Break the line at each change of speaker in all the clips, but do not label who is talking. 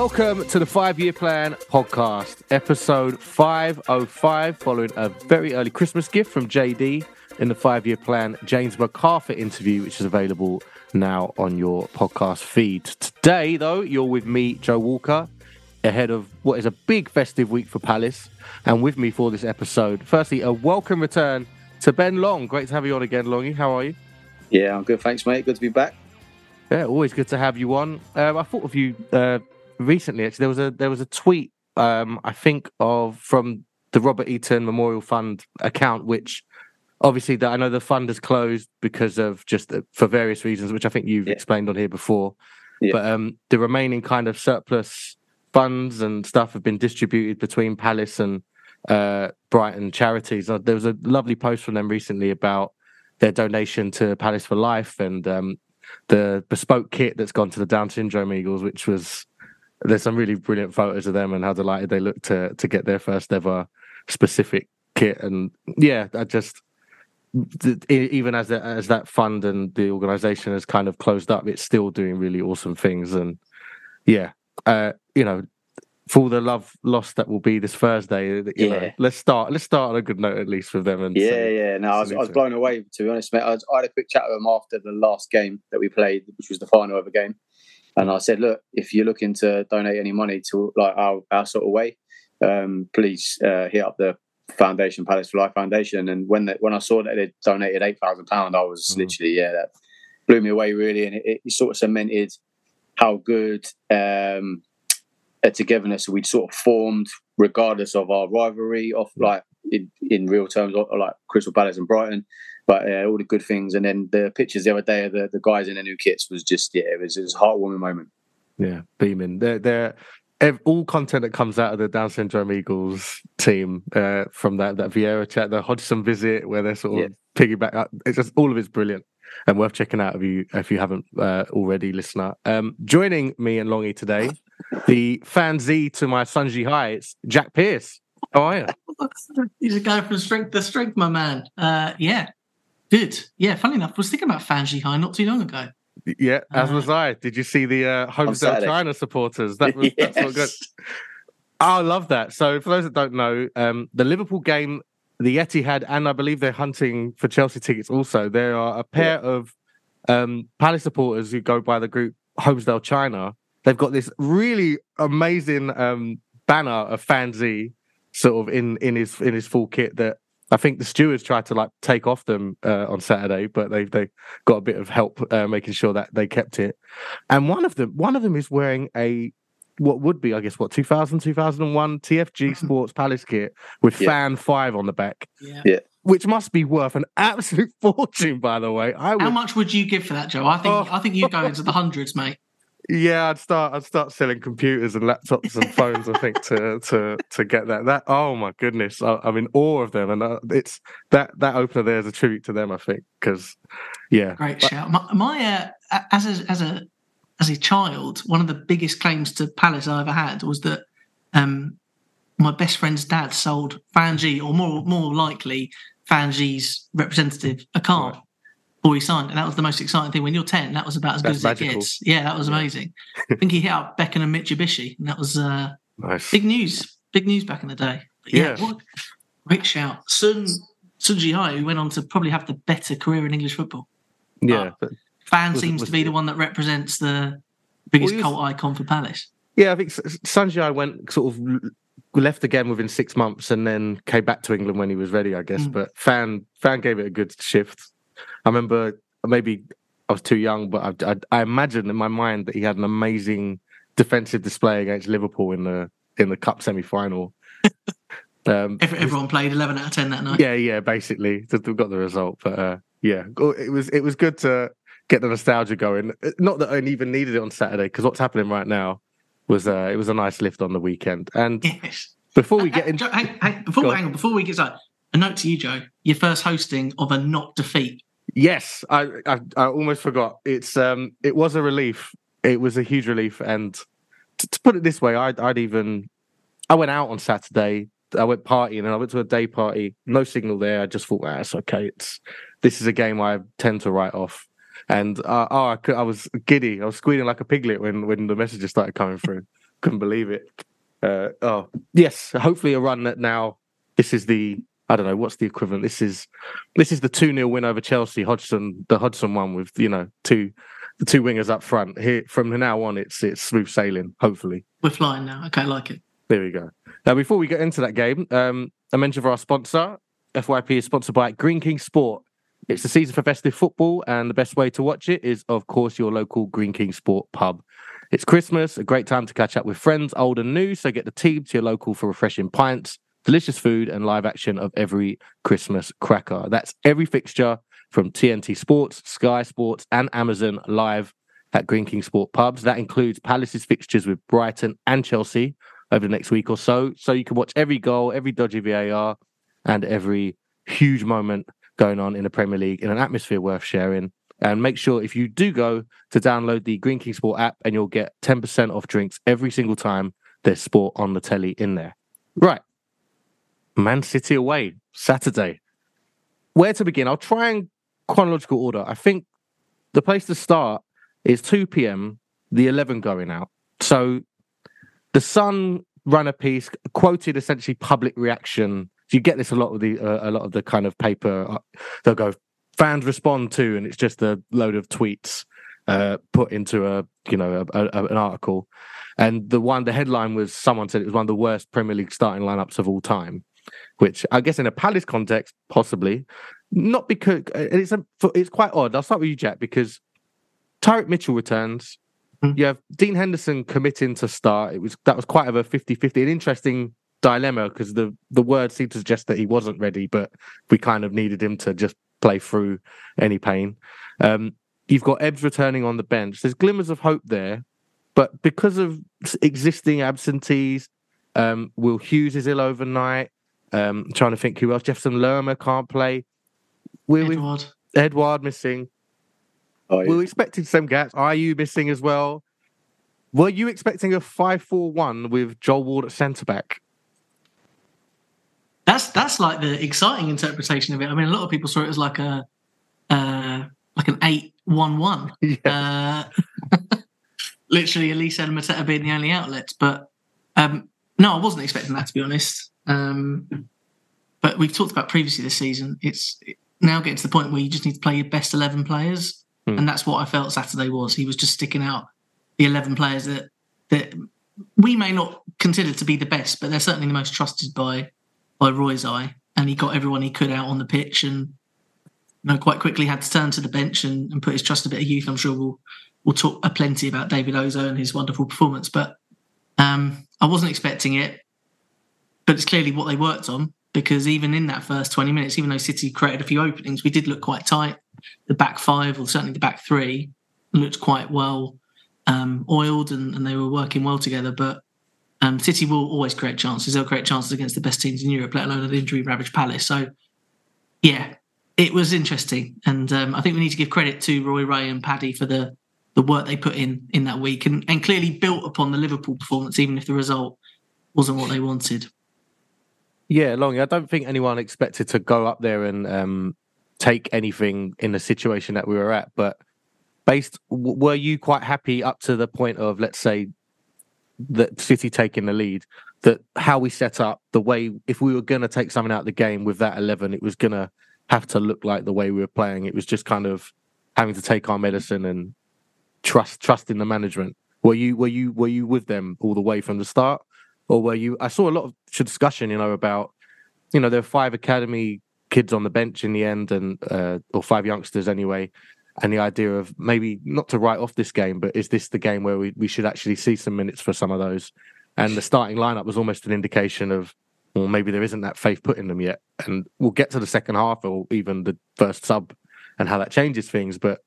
Welcome to the Five Year Plan podcast, episode 505, following a very early Christmas gift from JD in the Five Year Plan James McArthur interview, which is available now on your podcast feed. Today, though, you're with me, Joe Walker, ahead of what is a big festive week for Palace. And with me for this episode, firstly, a welcome return to Ben Long. Great to have you on again, Longy. How are you?
Yeah, I'm good. Thanks, mate. Good to be back.
Yeah, always good to have you on. Um, I thought of you uh, recently. Actually, there was a there was a tweet um, I think of from the Robert Eaton Memorial Fund account, which obviously that I know the fund has closed because of just uh, for various reasons, which I think you've
Yeah.
explained on here before.
Yeah.
But um, the remaining kind of surplus funds and stuff have been distributed between Palace and uh, Brighton charities. Uh, There was a lovely post from them recently about their donation to Palace for Life and um, the bespoke kit that's gone to the Down syndrome Eagles, which was there's some really brilliant photos of them and how delighted they look to to get their first ever specific kit. And yeah, I just even as that as that fund and the organization has kind of closed up, it's still doing really awesome things. And yeah, uh, you know, for the love lost that will be this Thursday, you know,
Yeah.
let's start let's start on a good note at least with them. And
Yeah, yeah. No, I was, I was blown away to be honest, mate. I, was, I had a quick chat with them after the last game that we played, which was the final of a game, and I said, look, if you're looking to donate any money to like our, our sort of way, um, please uh, hit up the Foundation Palace for Life Foundation. And when the, when I saw that they donated eight thousand pound, I was
Mhm.
literally yeah, that blew me away really, and it, it sort of cemented how good um, a togetherness we'd sort of formed, regardless of our rivalry, of like in, in real terms, like Crystal Palace and Brighton, but uh, all the good things. And then the pictures the other day of the, the guys in the new kits was just yeah, it was, it was a heartwarming moment.
Yeah, beaming. They're, they're ev- all content that comes out of the Down syndrome Eagles team uh, from that that Vieira chat, the Hodgson visit, where they're sort of piggyback. up. It's just all of it's brilliant and worth checking out if you if you haven't uh, already, listener. Um, joining me and Longy today, the fan Z to my Sun Jihai, it's Jack Pierce. How are you?
He's a guy from strength to strength, my man. Uh, yeah, good. Yeah, funny enough, I was thinking about Fanji High not too long ago.
Yeah, as
Uh,
was I. Did you see the uh,
Holmesdale
China supporters? That was that's what good. I love that. So, for those that don't know, um, the Liverpool game, the Etihad, and I believe they're hunting for Chelsea tickets also. There are a pair of um, Palace supporters who go by the group Holmesdale China. They've got this really amazing um, banner of Fanzi sort of in, in his in his full kit that I think the stewards tried to like take off them uh, on Saturday, but they they got a bit of help uh, making sure that they kept it. And one of them, one of them is wearing a what would be, I guess, what 2000, 2001 TFG Sports Palace kit with
Yeah.
fan five on the back,
Yeah.
which must be worth an absolute fortune, by the way. I
How
would,
much would you give for that, Joe? I think
Oh.
I think you'd go into the hundreds, mate.
Yeah, I'd start, I'd start selling computers and laptops and phones. I think to to to get that. That oh my goodness, I, I'm in awe of them, and uh, it's that that opener there is a tribute to them. I think because yeah,
Great shout. My, my uh, as a as a as a child, one of the biggest claims to Palace I ever had was that um, my best friend's dad sold Fanji, or more more likely Fanji's representative, a car. Right. Before he signed, and that was the most exciting thing. When you're ten, that was about as That's good as magical. it gets. Yeah, that was amazing. I think he hit up Beckenham Mitsubishi, and that was uh, nice. big news. Big news back in the day. But yeah, yeah. What, great shout, Sun Sun Jihai, who went on to probably have the better career in English football.
Yeah,
but Fan was, seems was, to be the one that represents the biggest well, was, cult icon for Palace.
Yeah, I think Sun Jihai went sort of left again within six months and then came back to England when he was ready, I guess. Mm. But Fan Fan gave it a good shift. I remember maybe I was too young, but I, I, I imagine in my mind that he had an amazing defensive display against Liverpool in the in the cup semi final.
um, Everyone played eleven out of ten that night.
Yeah, yeah, basically we got the result, but uh, yeah, it was it was good to get the nostalgia going. Not that I even needed it on Saturday because what's happening right now was uh, it was a nice lift on the weekend. And yes. before we get into
hang, hang, before hang on, before we get started, a note to you, Joe. Your first hosting of a not defeat.
Yes, I, I, I almost forgot. It's um it was a relief. It was a huge relief, and to, to put it this way, I'd, I'd even I went out on Saturday. I went partying and I went to a day party. No signal there. I just thought, ah, it's okay. It's this is a game I tend to write off. And uh, oh, I, could, I, was giddy. I was squealing like a piglet when when the messages started coming through. Couldn't believe it. Uh, oh yes, hopefully a run that now. This is the I don't know what's the equivalent. This is this is the two 0 win over Chelsea. Hodgson, the Hodgson one with you know two the two wingers up front. Here from now on, it's it's smooth sailing. Hopefully,
we're flying now. Okay, I like it.
There we go. Now, before we get into that game, um, a mention for our sponsor. FYP is sponsored by Greene King Sport. It's the season for festive football, and the best way to watch it is, of course, your local Greene King Sport pub. It's Christmas, a great time to catch up with friends, old and new. So get the team to your local for refreshing pints, delicious food, and live action of every Christmas cracker. That's every fixture from TNT Sports, Sky Sports, and Amazon live at Greene King Sport pubs. That includes Palace's fixtures with Brighton and Chelsea over the next week or so. So you can watch every goal, every dodgy VAR, and every huge moment going on in the Premier League in an atmosphere worth sharing. And make sure if you do go to download the Greene King Sport app and you'll get 10% off drinks every single time there's sport on the telly in there. Right. Man City away, Saturday. Where to begin? I'll try and chronological order. I think the place to start is 2 p.m., the 11 going out. So the Sun ran a piece, quoted essentially public reaction you get this a lot of the uh, a lot of the kind of paper. Uh, they'll go fans respond to, and it's just a load of tweets uh, put into a you know a, a, an article. And the one the headline was someone said it was one of the worst Premier League starting lineups of all time, which I guess in a Palace context possibly not because it's a, it's quite odd. I'll start with you, Jack, because Tyrick Mitchell returns. Mm-hmm. You have Dean Henderson committing to start. It was that was quite of a 50-50, an interesting dilemma because the the word seemed to suggest that he wasn't ready, but we kind of needed him to just play through any pain. Um, you've got Ebbs returning on the bench. There's glimmers of hope there, but because of existing absentees, um, Will Hughes is ill overnight. Um, I'm trying to think who else. Jefferson Lerma can't play.
Will Edouard.
We, Edouard missing. Oh, yeah. We're expecting some gaps. Are you missing as well? Were you expecting a 5 4 1 with Joel Ward at centre back?
That's that's like the exciting interpretation of it. I mean, a lot of people saw it as like a uh, like an eight one one. Uh, literally, Olise and Mateta being the only outlets. But um, no, I wasn't expecting that to be honest. Um, but we've talked about previously this season. It's now getting to the point where you just need to play your best eleven players, mm. and that's what I felt Saturday was. He was just sticking out the eleven players that that we may not consider to be the best, but they're certainly the most trusted by by Roy's eye, and he got everyone he could out on the pitch, and you know, quite quickly had to turn to the bench and, and put his trust a bit of youth. I'm sure we'll we'll talk a plenty about David Ozoh and his wonderful performance, but um, I wasn't expecting it. But it's clearly what they worked on because even in that first 20 minutes, even though City created a few openings, we did look quite tight. The back five, or certainly the back three, looked quite well um, oiled and, and, they were working well together. But um, City will always create chances. They'll create chances against the best teams in Europe, let alone an injury ravaged Palace. So, yeah, it was interesting, and um, I think we need to give credit to Roy Ray and Paddy for the the work they put in in that week, and, and clearly built upon the Liverpool performance, even if the result wasn't what they wanted.
Yeah, Longy, I don't think anyone expected to go up there and um, take anything in the situation that we were at. But based, were you quite happy up to the point of, let's say, that City taking the lead? That how we set up, the way if we were going to take something out of the game with that eleven, it was going to have to look like the way we were playing. It was just kind of having to take our medicine and trust trust in the management. Were you were you were you with them all the way from the start, or were you? I saw a lot of discussion, you know, about you know there were five academy kids on the bench in the end, and uh, or five youngsters anyway, and the idea of maybe not to write off this game, but is this the game where we, we should actually see some minutes for some of those? And the starting lineup was almost an indication of well, maybe there isn't that faith put in them yet. And we'll get to the second half or even the first sub and how that changes things. But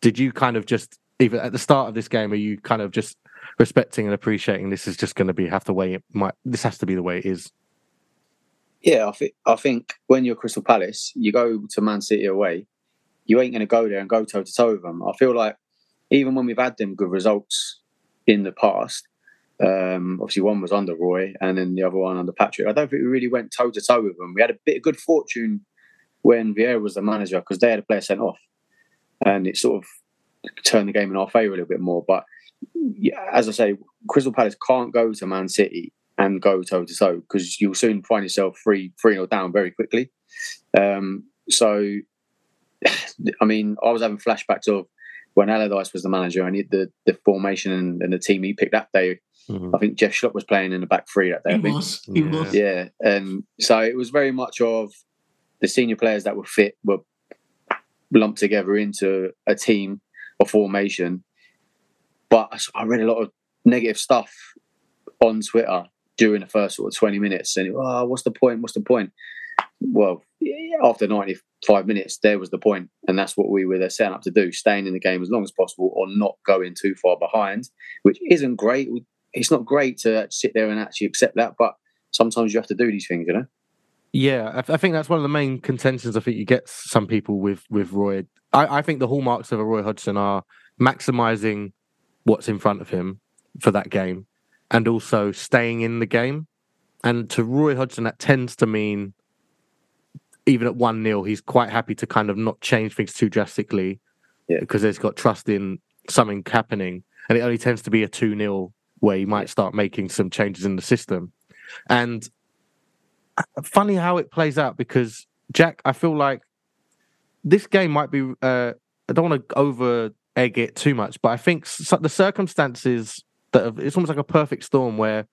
did you kind of just even at the start of this game, are you kind of just respecting and appreciating this is just going to be have to way it might this has to be the way it is?
Yeah, I think I think when you're Crystal Palace, you go to Man City away, you ain't going to go there and go toe to toe with them. I feel like even when we've had them good results in the past, um, obviously one was under Roy and then the other one under Patrick. I don't think we really went toe to toe with them. We had a bit of good fortune when Vieira was the manager because they had a player sent off, and it sort of turned the game in our favour a little bit more. But as I say, Crystal Palace can't go to Man City and go toe to toe because you'll soon find yourself three three nil down very quickly. Um, so, I mean, I was having flashbacks of when Allardyce was the manager and he, the the formation and, and, the team he picked that day. Mm-hmm. I think Jeff Schlupp was playing in the back three that day.
He was. He yeah. was.
Yeah, and so it was very much of the senior players that were fit were lumped together into a team or formation. But I read a lot of negative stuff on Twitter during the first sort of 20 minutes and oh, what's the point? What's the point? Well, after 95 minutes, there was the point, and that's what we were set up to do: staying in the game as long as possible, or not going too far behind, which isn't great. It's not great to sit there and actually accept that, but sometimes you have to do these things, you know.
Yeah, I, think that's one of the main contentions. I think you get some people with with Roy. I, I think the hallmarks of a Roy Hodgson are maximizing what's in front of him for that game, and also staying in the game. And to Roy Hodgson, that tends to mean even at one 0 he's quite happy to kind of not change things too drastically yeah. because he's got trust in something happening. And it only tends to be a two 0 where he might start making some changes in the system. And funny how it plays out because Jack, I feel like this game might be. Uh, I don't want to over egg it too much, but I think the circumstances that have, it's almost like a perfect storm where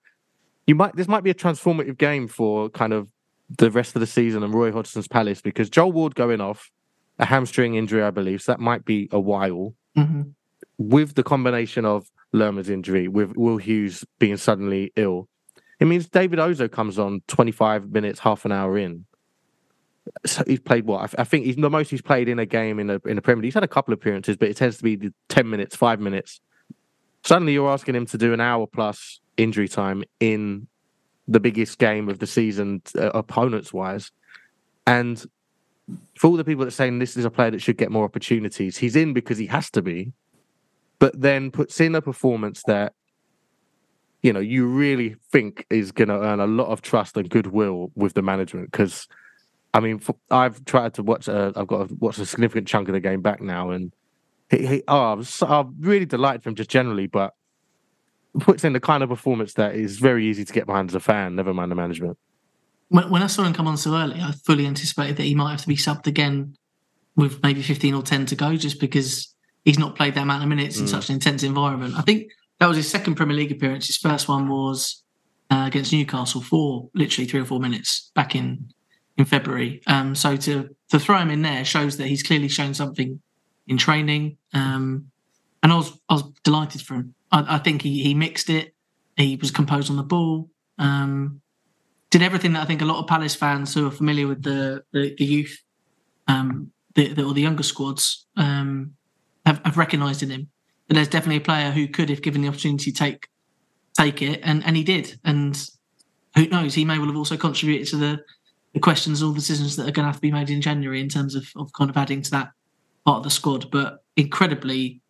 you might this might be a transformative game for kind of the rest of the season and Roy Hodgson's Palace because Joel Ward going off a hamstring injury, I believe, so that might be a while. Mm-hmm. With the combination of Lerma's injury, with Will Hughes being suddenly ill, it means David Ozoh comes on 25 minutes, half an hour in. He's played what? I think he's the most he's played in a game in a in a Premier League. He's had a couple of appearances, but it tends to be 10 minutes, five minutes. Suddenly you're asking him to do an hour plus injury time in the biggest game of the season, uh, opponents wise. And for all the people that are saying this is a player that should get more opportunities, he's in because he has to be, but then puts in a performance that you know you really think is going to earn a lot of trust and goodwill with the management because I mean I've tried to watch uh, I've got to watch a significant chunk of the game back now and he, he oh I'm, so, I'm really delighted for him just generally but puts in the kind of performance that is very easy to get behind as a fan never mind the management
when, when I saw him come on so early I fully anticipated that he might have to be subbed again with maybe 15 or 10 to go just because he's not played that amount of minutes in mm. such an intense environment I think that was his second Premier League appearance. His first one was uh, against Newcastle for literally three or four minutes back in in February. Um, so to to throw him in there shows that he's clearly shown something in training. Um, and I was I was delighted for him. I, I, think he he mixed it. He was composed on the ball. Um, did everything that I think a lot of Palace fans who are familiar with the the, the youth, um, the, the, or the younger squads, um, have, have recognised in him. But there's definitely a player who could, if given the opportunity, take take it, and and he did. And who knows, he may well have also contributed to the the questions, all the decisions that are going to have to be made in January in terms of, of kind of adding to that part of the squad. But incredibly,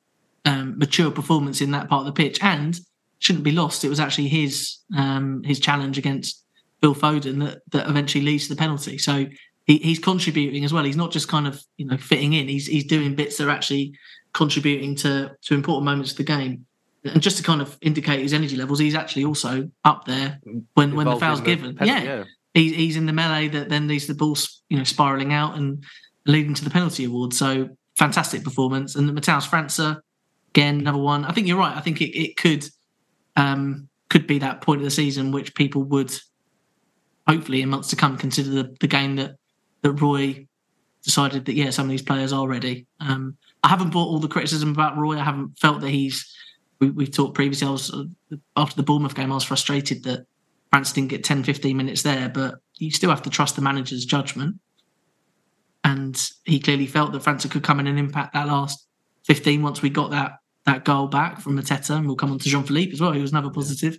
um, mature performance in that part of the pitch, and shouldn't be lost. It was actually his um, his challenge against Phil Foden that that eventually leads to the penalty. So he, he's contributing as well. He's not just kind of you know fitting in. He's he's doing bits that are actually contributing to to important moments of the game. And just to kind of indicate his energy levels, he's actually also up there when when the foul's given. yeah. yeah. He's, he's in the melee that then leads the ball, you know, spiraling out and leading to the penalty award. So fantastic performance. And the Matheus França, again, number one. I think you're right. I think it, it could um, could be that point of the season which people would hopefully in months to come consider the, the game that that Roy decided that yeah some of these players are ready. Um, I haven't bought all the criticism about Roy. I haven't felt that he's. We, have talked previously. I was uh, after the Bournemouth game. I was frustrated that França didn't get 10, 15 minutes there, but you still have to trust the manager's judgment. And he clearly felt that França could come in and impact that last 15 once we got that that goal back from Mateta. And we'll come on to Jean Philippe as well, He was another positive.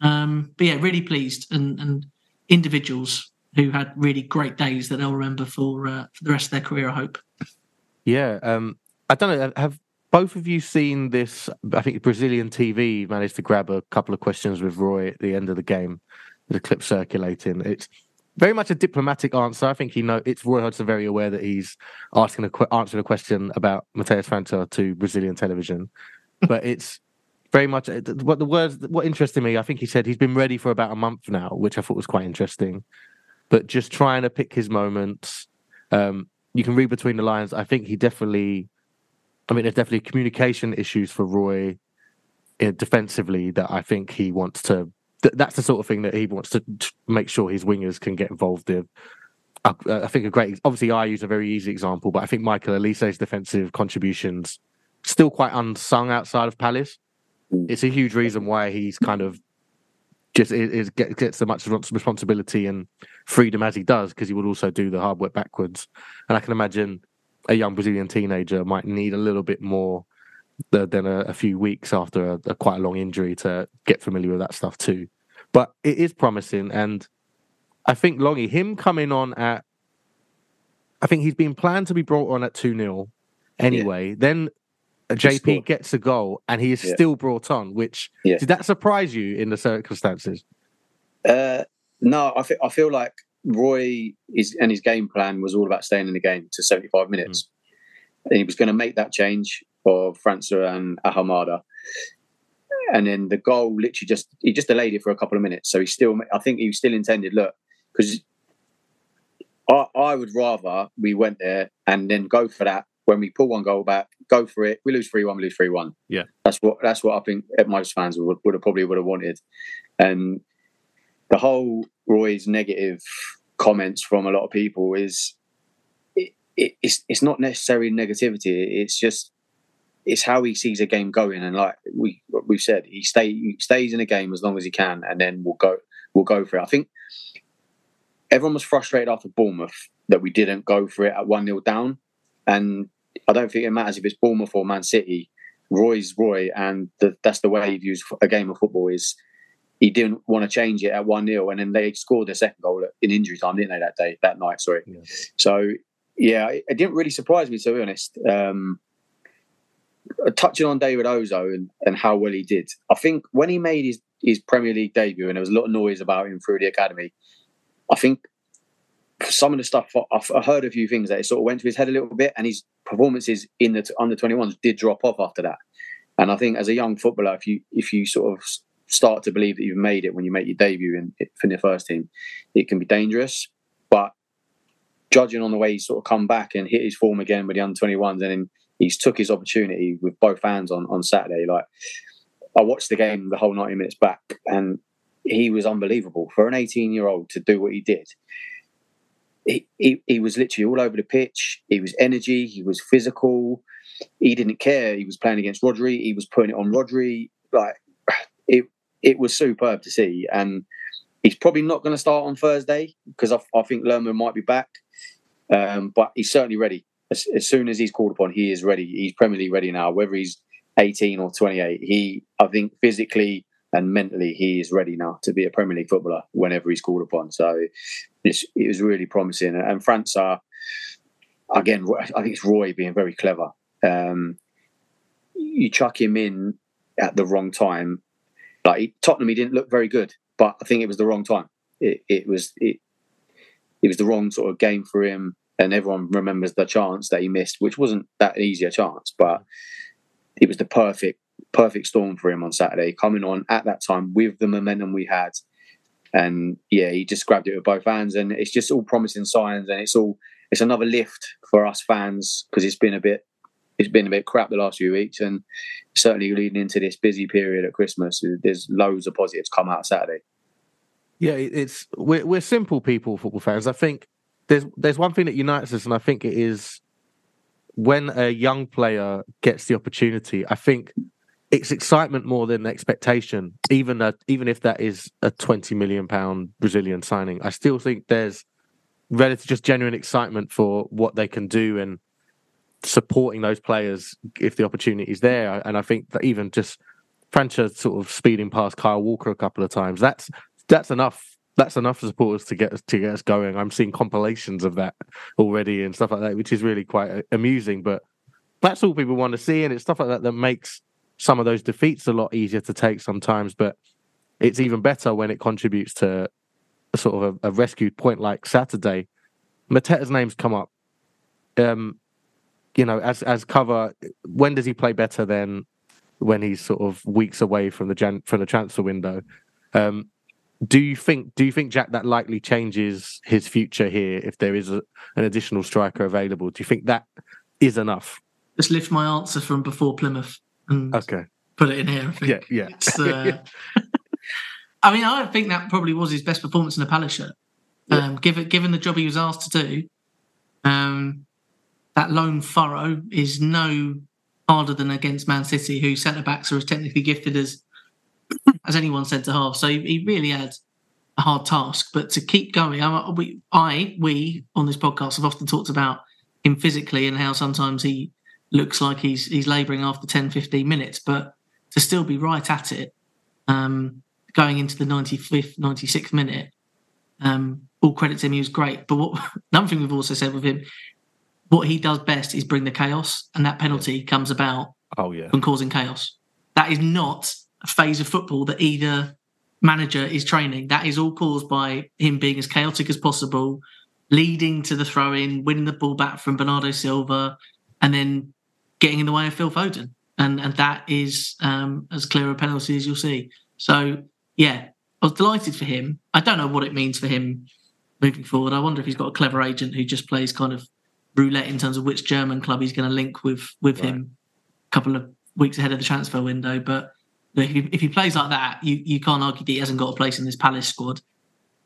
Um, but yeah, really pleased and, and individuals who had really great days that they'll remember for uh, for the rest of their career. I hope.
Yeah, um, I don't know. Have both of you seen this? I think Brazilian TV managed to grab a couple of questions with Roy at the end of the game. The clip circulating. It's very much a diplomatic answer. I think he know it's Roy Hodgson very aware that he's asking a answering a question about Matheus França to Brazilian television, but it's very much uh, what the words. What interested me, I think he said he's been ready for about a month now, which I thought was quite interesting but just trying to pick his moments. Um, you can read between the lines. I think he definitely, I mean, there's definitely communication issues for Roy uh, defensively that I think he wants to. Th- that's the sort of thing that he wants to make sure his wingers can get involved in. I, I think a great, obviously, I use a very easy example, but I think Michael Olise's defensive contributions still quite unsung outside of Palace. Mm. It's a huge reason why he's kind of just is, get, gets as much responsibility and freedom as he does because he would also do the hard work backwards. And I can imagine a young Brazilian teenager might need a little bit more than a, a few weeks after a, a, quite a long injury to get familiar with that stuff too. But it is promising, and I think Longy him coming on at, I think he's been planned to be brought on at two 0 anyway. Yeah. Then JP gets a goal and he is yeah. still brought on. Which yeah. did that surprise you in the circumstances?
Uh, no, I, I feel like Roy is and his game plan was all about staying in the game to 75 minutes, mm. and he was going to make that change for França and Ahamada. And then the goal literally just he just delayed it for a couple of minutes. So he still, I think he still intended look because I, I would rather we went there and then go for that when we pull one goal back, go for it. We lose three one, we lose three one.
Yeah,
that's what that's what I think most fans would, would have probably would have wanted. And the whole Roy's negative comments from a lot of people is it, it, it's it's not necessarily negativity. It's just it's how he sees a game going, and like we we've said, he stay he stays in a game as long as he can, and then we'll go we'll go for it. I think everyone was frustrated after Bournemouth that we didn't go for it at one 0 down. And I don't think it matters if it's Bournemouth or Man City. Roy's Roy, and the, that's the way he views a game of football. Is he didn't want to change it at one 0 and then they scored their second goal in injury time, didn't they? That day, that night. Sorry. Yeah. So yeah, it, it, didn't really surprise me to be honest. Um, touching on David Ozoh and, and how well he did, I think when he made his his Premier League debut and there was a lot of noise about him through the academy, I think some of the stuff I've heard a few things that it sort of went to his head a little bit, and his performances in the under 21s did drop off after that. And I think as a young footballer, if you if you sort of start to believe that you've made it when you make your debut in for the first team, it can be dangerous. But judging on the way he's sort of come back and hit his form again with the under 21s, and then he's took his opportunity with both hands on on Saturday. Like I watched the game the whole 90 minutes back, and he was unbelievable for an 18 year old to do what he did he, he, he was literally all over the pitch. He was energy. He was physical. He didn't care. He was playing against Rodri. He was putting it on Rodri. Like it, it was superb to see. And he's probably not going to start on Thursday because I, I think Lerma might be back. Um, but he's certainly ready. As, as, soon as he's called upon, he is ready. He's Premier League ready now. Whether he's 18 or 28, he I think physically and mentally he is ready now to be a Premier League footballer whenever he's called upon. So it was really promising. And França are again, I think it's Roy being very clever. Um, you chuck him in at the wrong time. Like Tottenham, he didn't look very good, but I think it was the wrong time. It, it was it, it was the wrong sort of game for him, and everyone remembers the chance that he missed, which wasn't that easy a chance, but it was the perfect perfect storm for him on Saturday, coming on at that time with the momentum we had. And yeah, he just grabbed it with both hands, and it's just all promising signs, and it's all it's another lift for us fans because it's been a bit it's been a bit crap the last few weeks, and certainly leading into this busy period at Christmas, uh, there's loads of positives come out Saturday.
Yeah, it's we're we're simple people, football fans. I think there's there's one thing that unites us, and I think it is when a young player gets the opportunity. I think it's excitement more than expectation. Even a, even if that is a twenty million pound Brazilian signing, I still think there's relative just genuine excitement for what they can do and supporting those players if the opportunity is there. And I think that even just França sort of speeding past Kyle Walker a couple of times, that's that's enough. That's enough for supporters to get us to get us going. I'm seeing compilations of that already and stuff like that, which is really quite uh, amusing. But that's all people want to see, and it's stuff like that that makes some of those defeats a lot easier to take sometimes. But it's even better when it contributes to a sort of a, a rescued point like Saturday. Mateta's name's come up. Um, you know, as as cover, when does he play better than when he's sort of weeks away from the Jan, from the transfer window? Um, do you think do you think Jack that likely changes his future here if there is a, an additional striker available? Do you think that is enough?
Just lift my answer from before Plymouth and
okay.
put it in here.
Yeah, yeah.
Uh, I mean, I think that probably was his best performance in a Palace shirt. Um, given given the job he was asked to do, um, that lone furrow is no harder than against Man City, whose centre backs are as technically gifted as as anyone centre half. So he really had a hard task. But to keep going, I, we, I, we on this podcast have often talked about him physically and how sometimes he looks like he's he's labouring after 10, 15 minutes, but to still be right at it, um, going into the 95th, 96th minute, um, all credit to him, he was great. But what another thing we've also said with him, what he does best is bring the chaos, and that penalty comes about
oh yeah
from causing chaos. That is not a phase of football that either manager is training. That is all caused by him being as chaotic as possible, leading to the throw in, winning the ball back from Bernardo Silva, and then getting in the way of Phil Foden. And and that is um, as clear a penalty as you'll see. So yeah, I was delighted for him. I don't know what it means for him moving forward. I wonder if he's got a clever agent who just plays kind of roulette in terms of which German club he's going to link with with right. him a couple of weeks ahead of the transfer window. But if he, if he plays like that, you, you can't argue that he hasn't got a place in this Palace squad.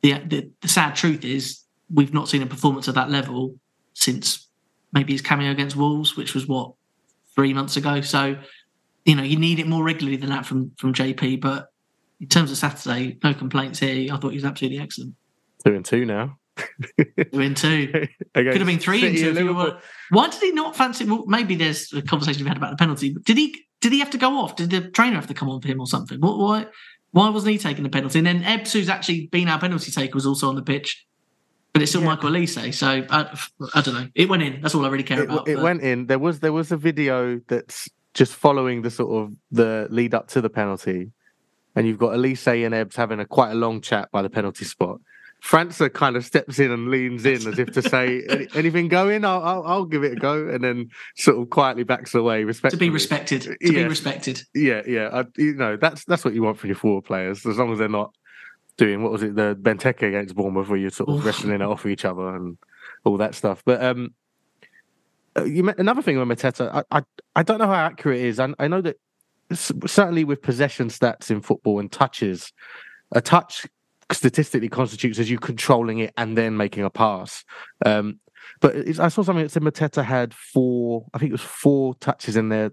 The, the, the sad truth is we've not seen a performance at that level since maybe his cameo against Wolves, which was what three months ago. So you know you need it more regularly than that from from JP. But in terms of Saturday, no complaints here. I thought he was absolutely excellent.
Two and two now.
Two and two. Could have been three and two. Were... Why did he not fancy? Well, maybe there's a conversation we had about the penalty. But did he? Did he have to go off? Did the trainer have to come on for him or something? What? Why? Why wasn't he taking the penalty? And then Ebbs, who's actually been our penalty taker, was also on the pitch. But it's still yeah. Michael Olise, so I, I, don't know. It went in. That's all I really care
it,
about.
It but... went in. There was there was a video that's just following the sort of the lead up to the penalty, and you've got Olise and Ebbs having a quite a long chat by the penalty spot. França kind of steps in and leans in as if to say, "Anything going? I'll, I'll, I'll give it a go," and then sort of quietly backs away.
Respect to be respected. To yeah. be respected.
Yeah, yeah. I, you know, that's that's what you want from your forward players, as long as they're not doing what was it the Benteke against Bournemouth, where you're sort of wrestling it off each other and all that stuff. But um, uh, you met, another thing with Mateta, I, I I don't know how accurate it is. I, I know that certainly with possession stats in football and touches, a touch statistically constitutes as you controlling it and then making a pass. Um, but I saw something that said Mateta had four, I think it was four touches in their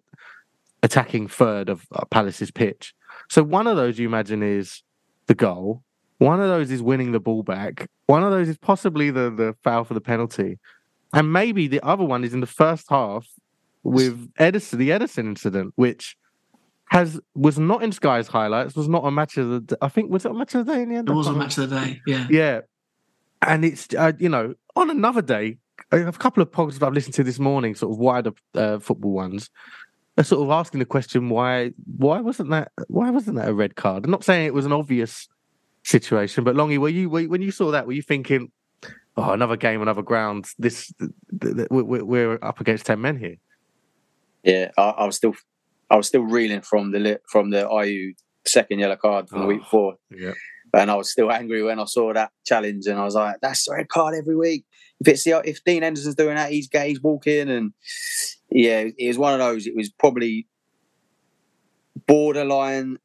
attacking third of uh, Palace's pitch. So one of those you imagine is the goal. One of those is winning the ball back. One of those is possibly the, the foul for the penalty. And maybe the other one is in the first half with Ederson, the Ederson incident, which has was not in Sky's highlights. Was not a match of the. I think was it a match of the day in the end.
It was a match of the day. Yeah.
Yeah, and it's uh, you know on another day, a couple of podcasts I've listened to this morning, sort of wider uh, football ones. are sort of asking the question why why wasn't that why wasn't that a red card? I'm not saying it was an obvious situation, but Longy, were you were, when you saw that, were you thinking, oh, another game, another ground? This th- th- we're, we're up against ten men here.
Yeah, I, I, was still I was still reeling from the from the Ayew second yellow card from oh, the week before.
Yeah.
And I was still angry when I saw that challenge, and I was like, "That's a red card every week." If it's the, if Dean Henderson's doing that, he's gay, he's walking, and yeah, it was one of those. It was probably borderline.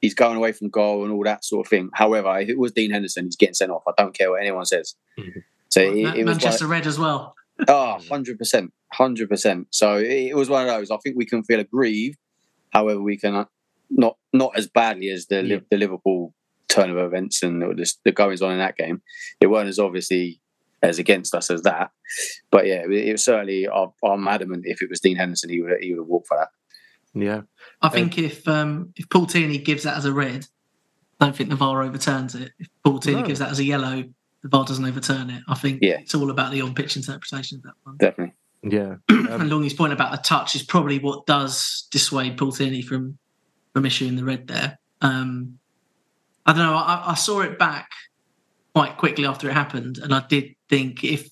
He's going away from goal and all that sort of thing. However, if it was Dean Henderson, he's getting sent off. I don't care what anyone says. Mm-hmm.
So it, it was Manchester Red as well.
oh, 100%. 100%. So it, it was one of those. I think we can feel aggrieved. However, we can uh, not not as badly as the yeah. the Liverpool turn of events and the, the goings on in that game. It weren't as obviously as against us as that. But yeah, it, it was certainly. I'm adamant if it was Dean Henderson, he would he would have walked for that.
Yeah,
I think um, if um, if Paul Tierney gives that as a red, I don't think the VAR overturns it. If Paul Tierney no. gives that as a yellow, the VAR doesn't overturn it. I think yeah. it's all about the on pitch interpretation of that one.
Definitely.
Yeah.
Um, and Longy's point about the touch is probably what does dissuade Paul Tierney from from issuing the red there. Um, I don't know. I, I saw it back quite quickly after it happened, and I did think if,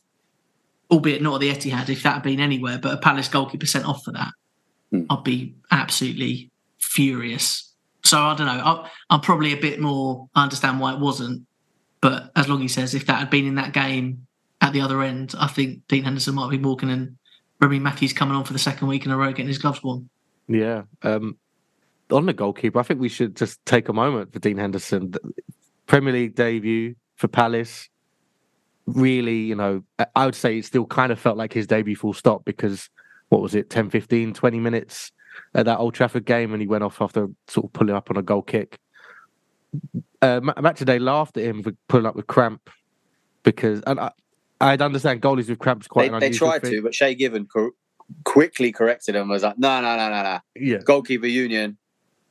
albeit not at the Etihad, if that had been anywhere, but a Palace goalkeeper sent off for that, mm. I'd be absolutely furious. So I don't know. I, I'm probably a bit more. I understand why it wasn't, but as long as he says if that had been in that game at the other end, I think Dean Henderson might be walking and Remi Matthews coming on for the second week in a row getting his gloves worn.
Yeah. Um, on the goalkeeper, I think we should just take a moment for Dean Henderson. Premier League debut for Palace. Really, you know, I would say it still kind of felt like his debut full stop because what was it, 10, 15, 20 minutes at that Old Trafford game and he went off after sort of pulling up on a goal kick. Uh, Match today laughed at him for pulling up with cramp because, and I, I'd understand goalies with cramps quite
they, they tried thing. to, but Shay Given co- quickly corrected him. And Was like, no, no, no, no, no.
Yeah,
goalkeeper union.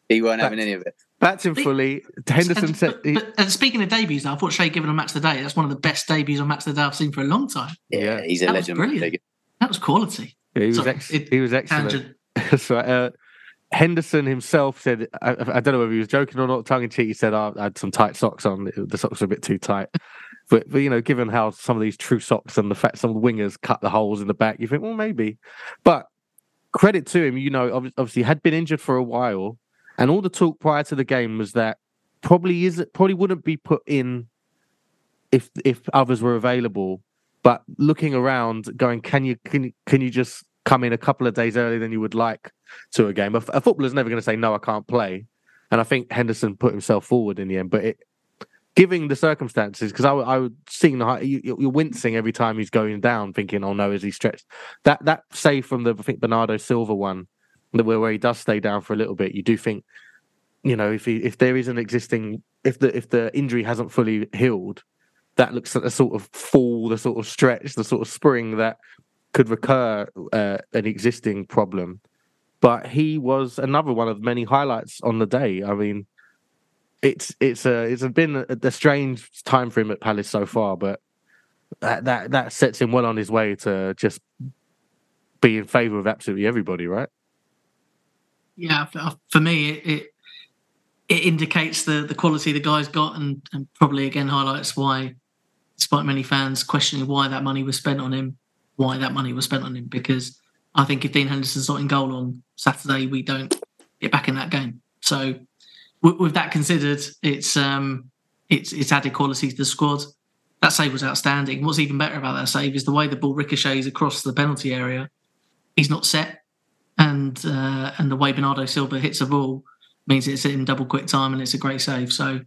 He weren't having any of it.
That's in fully. Henderson and, said.
He, but, and speaking of debuts, I thought Shay Given on Match of the Day. That's one of the best debuts on Match of the Day I've seen for a long time.
Yeah, he's a
that
legend.
Was brilliant. That was quality.
Yeah, he was. Sorry, ex- it, he was excellent. so, uh, Henderson himself said, I, I, don't know whether he was joking or not, tongue in cheek. He said, oh, I had some tight socks on. The socks were a bit too tight. But, but, you know, given how some of these true socks and the fact some of the wingers cut the holes in the back, you think, well, maybe. But credit to him, you know, obviously had been injured for a while, and all the talk prior to the game was that probably is probably wouldn't be put in if if others were available. But looking around, going, can you can can you just come in a couple of days earlier than you would like to a game? A, a footballer's never going to say no, I can't play. And I think Henderson put himself forward in the end, but it, giving the circumstances, because I, I would seeing the you, you're wincing every time he's going down, thinking, "Oh no, is he stretched?" That that save from the I think Bernardo Silva one, where where he does stay down for a little bit, you do think, you know, if he if there is an existing if the if the injury hasn't fully healed, that looks like a sort of fall, the sort of stretch, the sort of spring that could recur uh, an existing problem. But he was another one of many highlights on the day. I mean, it's it's a it's been a, a, strange time for him at Palace so far, but that that that sets him well on his way to just be in favour of absolutely everybody, right?
Yeah, for, uh, for me, it, it, it indicates the the quality the guy's got, and and probably again highlights why, despite many fans questioning why that money was spent on him, why that money was spent on him. Because I think if Dean Henderson's not in goal on Saturday, we don't get back in that game. So with, with that considered, it's um, it's it's added quality to the squad. That save was outstanding. What's even better about that save is the way the ball ricochets across the penalty area. He's not set, and uh, and the way Bernardo Silva hits a ball means it's in double quick time, and it's a great save. So,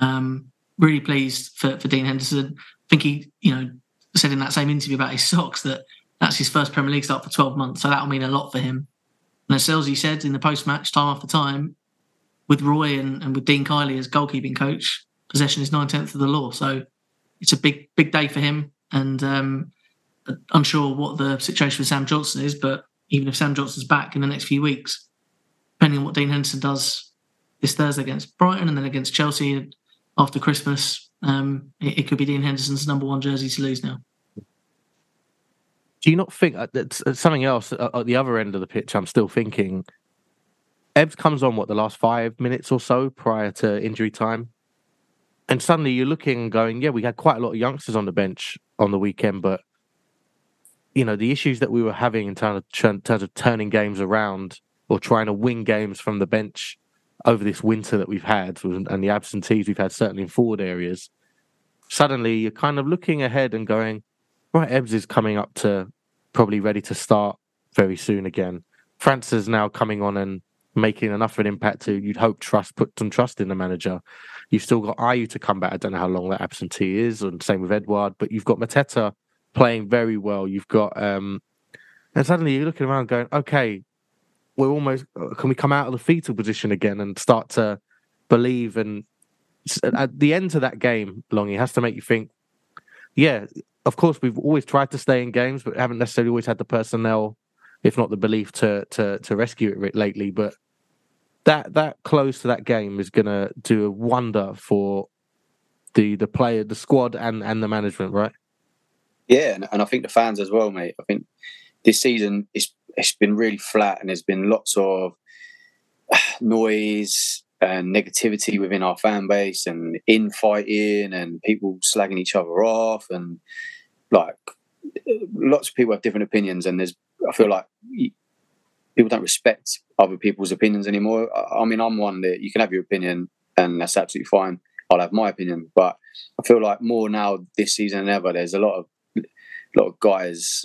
um, really pleased for, for Dean Henderson. I think he, you know, said in that same interview about his socks that that's his first Premier League start for 12 months. So that'll mean a lot for him. And as Selzy said in the post match, time after time, with Roy and, and with Dean Kiely as goalkeeping coach, possession is nine tenths of the law. So it's a big, big day for him. And um, unsure what the situation with Sam Johnstone is, but even if Sam Johnstone's back in the next few weeks, depending on what Dean Henderson does this Thursday against Brighton and then against Chelsea after Christmas, um, it, it, could be Dean Henderson's number one jersey to lose now.
do you not think uh, that's uh, something else uh, at the other end of the pitch? I'm still thinking. Ebbs comes on what the last five minutes or so prior to injury time, and suddenly you're looking and going, yeah, we had quite a lot of youngsters on the bench on the weekend, but you know the issues that we were having in terms of, in terms of turning games around or trying to win games from the bench over this winter that we've had and the absentees we've had certainly in forward areas. Suddenly you're kind of looking ahead and going, right, Ebbs is coming up to probably ready to start very soon again. França is now coming on and making enough of an impact to you'd hope trust put some trust in the manager. You've still got Ayew to come back. I don't know how long that absentee is, and same with Edouard. but you've got Mateta playing very well. You've got um and suddenly you're looking around going, okay, we're almost uh, can we come out of the fetal position again and start to believe and at the end of that game, Longy has to make you think, yeah, of course, we've always tried to stay in games, but haven't necessarily always had the personnel, if not the belief, to to to rescue it lately. But that that close to that game is going to do a wonder for the the player, the squad, and and the management, right?
Yeah, and, and I think the fans as well, mate. I think this season it's it's been really flat, and there's been lots of noise and negativity within our fan base and infighting and people slagging each other off and like lots of people have different opinions and there's i feel like people don't respect other people's opinions anymore. I mean i'm one that you can have your opinion and that's absolutely fine. I'll have my opinion but i feel like more now this season than ever there's a lot of a lot of guys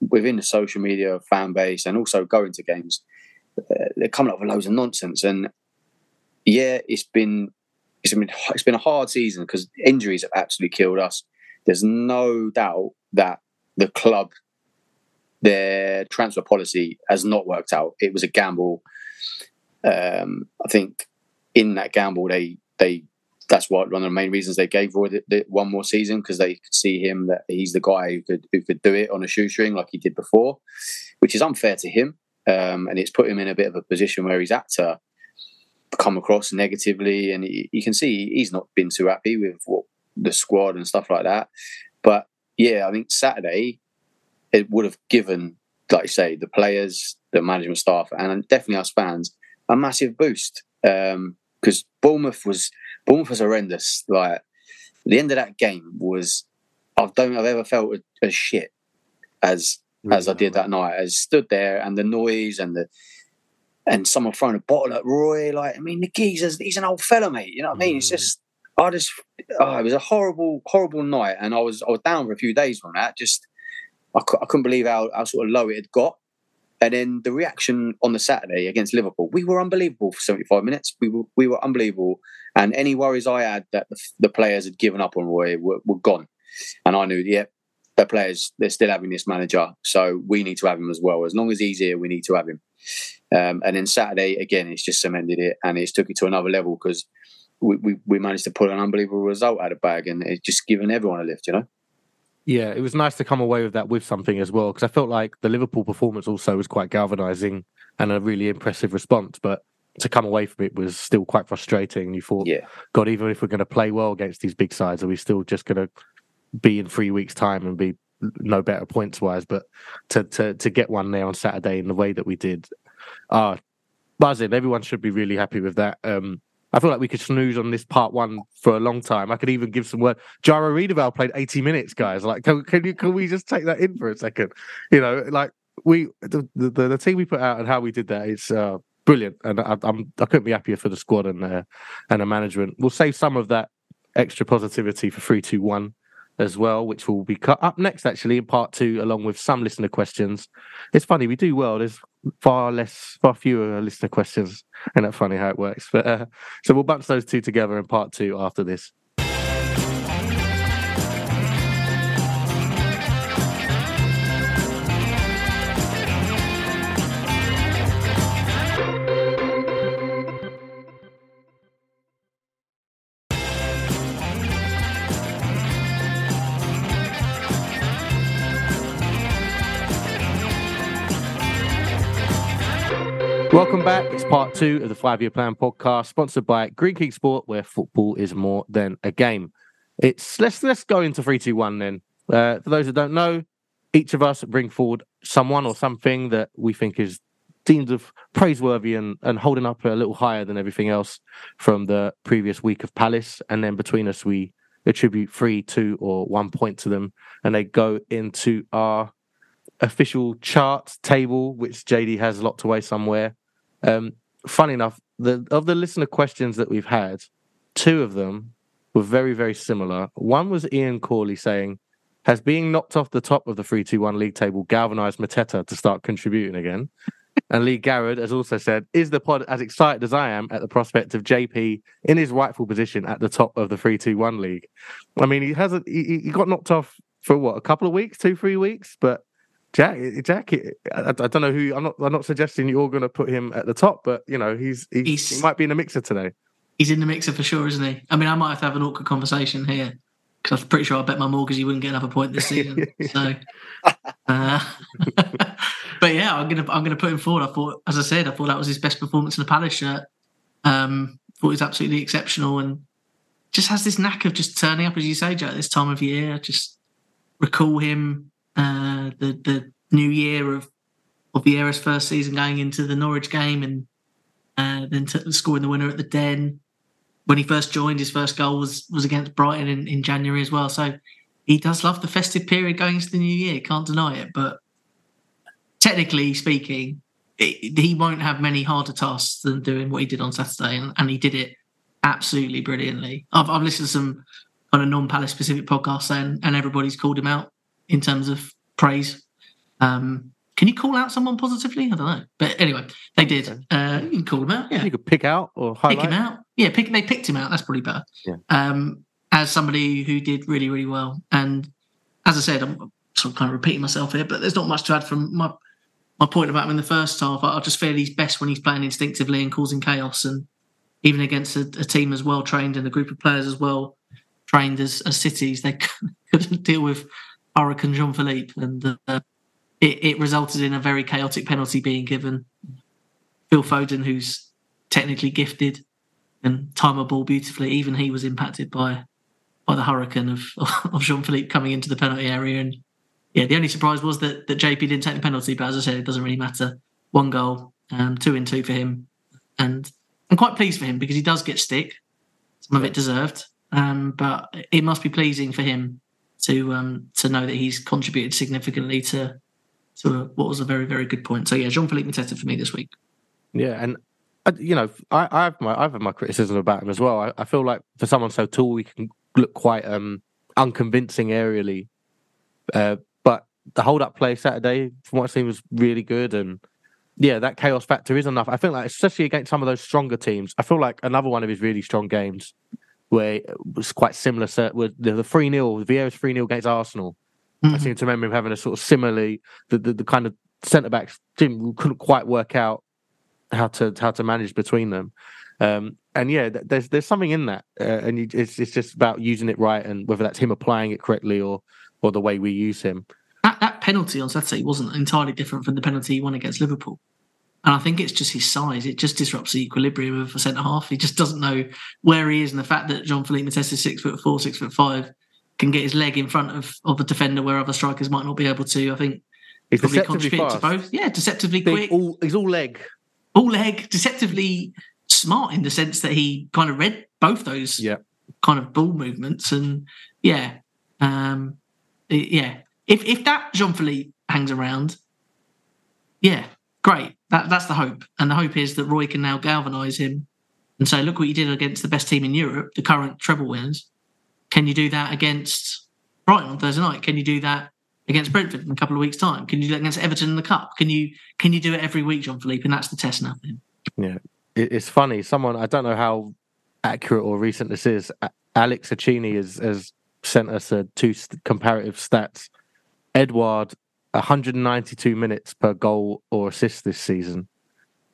within the social media fan base and also going to games uh, they're coming up with loads of nonsense. And yeah it's been it's been it's been a hard season because injuries have absolutely killed us. There's no doubt that the club, their transfer policy has not worked out. It was a gamble. Um, I think in that gamble, they they that's what one of the main reasons they gave Roy the, one more season because they could see him that he's the guy who could who could do it on a shoestring like he did before, which is unfair to him, um, and it's put him in a bit of a position where he's had to come across negatively, and you can see he's not been too happy with what the squad and stuff like that. But yeah, I think Saturday it would have given, like I say, the players, the management staff, and definitely us fans a massive boost. Because um, Bournemouth was Bournemouth was horrendous. Like the end of that game was, I don't I've ever felt as shit as as I did that night. I stood there and the noise and the and someone throwing a bottle at Roy. Like, I mean, the geezer's he's an old fella, mate. You know what I mean? It's mm. just I just, oh, it was a horrible, horrible night, and I was, I was down for a few days from that. Just, I, I couldn't believe how, how sort of low it had got. And then the reaction on the Saturday against Liverpool, we were unbelievable for 75 minutes. We were, we were unbelievable. And any worries I had that the, the players had given up on Roy were, were gone. And I knew, yeah, the players, they're still having this manager. So we need to have him as well. As long as he's here, we need to have him. Um, and then Saturday, again, it's just cemented it and it's took it to another level because we, we, we managed to pull an unbelievable result out of bag and it's just given everyone a lift, you know?
Yeah, it was nice to come away with that with something as well because I felt like the Liverpool performance also was quite galvanizing and a really impressive response. But to come away from it was still quite frustrating. You thought, yeah. God, even if we're going to play well against these big sides, are we still just going to be in three weeks' time and be no better points wise? But to to to get one there on Saturday in the way that we did, ah, uh, buzzing. Everyone should be really happy with that. Um, I feel like we could snooze on this part one for a long time. I could even give some word. Jairo Riedewald played 80 minutes, guys. Like, can, can you can we just take that in for a second? You know, like we the the, the team we put out and how we did that. It's uh, brilliant, and I, I'm I couldn't be happier for the squad and uh, and the management. We'll save some of that extra positivity for three, two, one as well, which will be cut up next actually in part two, along with some listener questions. It's funny we do well. There's far less, far fewer listener questions. Isn't that funny how it works? But uh, so we'll bunch those two together in part two after this. Welcome back. It's part two of the Five Year Plan podcast, sponsored by Greene King Sport, where football is more than a game. It's let's let's go into three, two, one. Then, uh, for those that don't know, each of us bring forward someone or something that we think is deemed of praiseworthy and, and holding up a little higher than everything else from the previous week of Palace. And then between us, we attribute three, two, or one point to them, and they go into our official chart table, which JD has locked away somewhere. Um, funny enough, the of the listener questions that we've had, two of them were very, very similar. One was Ian Corley saying, Has being knocked off the top of the 3 2 1 league table galvanized Mateta to start contributing again? and Lee Garrett has also said, Is the pod as excited as I am at the prospect of JP in his rightful position at the top of the 3 2 1 league? I mean, he hasn't, he, he got knocked off for what, a couple of weeks, two, three weeks? But Jack, Jack, I, I, don't know who. I'm not. I'm not suggesting you're going to put him at the top, but you know, he's, he's, he's he might be in the mixer today.
He's in the mixer for sure, isn't he? I mean, I might have to have an awkward conversation here because I'm pretty sure I bet my mortgage he wouldn't get another point this season. so, uh, but yeah, I'm gonna I'm gonna put him forward. I thought, as I said, I thought that was his best performance in the Palace shirt. Um, thought he was absolutely exceptional and just has this knack of just turning up, as you say, at this time of year. Just recall him uh, the the new year of of Vieira's first season going into the Norwich game and uh, then t- scoring the winner at the Den. When he first joined, his first goal was was against Brighton in, in January as well. So he does love the festive period going into the new year. Can't deny it. But technically speaking, it, he won't have many harder tasks than doing what he did on Saturday, and, and he did it absolutely brilliantly. I've, I've listened to some kind of non-Palace specific podcasts, and, and everybody's called him out in terms of praise. Um, can you call out someone positively? I don't know, but anyway, they did. Uh, you can call them out. Yeah,
you could pick out or highlight.
pick him out. Yeah, pick. They picked him out. That's probably better.
Yeah.
Um, as somebody who did really, really well, and as I said, I'm sort of kind of repeating myself here, but there's not much to add from my my point about him in the first half. I, I just feel he's best when he's playing instinctively and causing chaos, and even against a, a team as well trained and a group of players as well trained as, as cities, they couldn't deal with Hurricane Jean Philippe, and uh, it, it, resulted in a very chaotic penalty being given. Phil Foden, who's technically gifted and time a ball beautifully, even he was impacted by by the hurricane of of Jean Philippe coming into the penalty area. And yeah, the only surprise was that that JP didn't take the penalty, but as I said, it doesn't really matter. One goal, um, two in two for him, and I'm quite pleased for him because he does get stick, some of it deserved. Um, but it must be pleasing for him to um, to know that he's contributed significantly to to what was a very very good point. So yeah, Jean Philippe Mateta for me this week.
Yeah, and uh, you know, I, I, have my I have my criticism about him as well. I, I, feel like for someone so tall, he can look quite um, unconvincing aerially. Uh, but the hold up play Saturday, from what I seen, was really good, and yeah, that chaos factor is enough. I think like especially against some of those stronger teams. I feel like another one of his really strong games where it was quite similar. With the three 0 Vieira's three 0 against Arsenal. Mm-hmm. I seem to remember him having a sort of similarly the the, the kind of centre backs didn't couldn't quite work out how to how to manage between them. Um, and yeah, there's there's something in that, uh, and you, it's it's just about using it right, and whether that's him applying it correctly or or the way we use him.
That, that penalty on Saturday wasn't entirely different from the penalty he won against Liverpool. And I think it's just his size. It just disrupts the equilibrium of a centre half. He just doesn't know where he is. And the fact that Jean Philippe Mateta is six foot four, six foot five, can get his leg in front of, of a defender where other strikers might not be able to. I think
he's probably contribute
to both. Yeah, deceptively Big, quick.
All, he's all leg.
All leg, deceptively smart in the sense that he kind of read both those
yeah.
kind of ball movements. And yeah, um, yeah. If if that Jean Philippe hangs around, yeah, great. That that's the hope, and the hope is that Roy can now galvanise him and say, "Look what you did against the best team in Europe, the current treble winners. Can you do that against Brighton on Thursday night? Can you do that against Brentford in a couple of weeks' time? Can you do that against Everton in the Cup? Can you can you do it every week, Jean Philippe? And that's the test now.
Yeah, it's funny. Someone I don't know how accurate or recent this is. Alex Accini has, has sent us a two comparative stats. Edouard 192 minutes per goal or assist this season.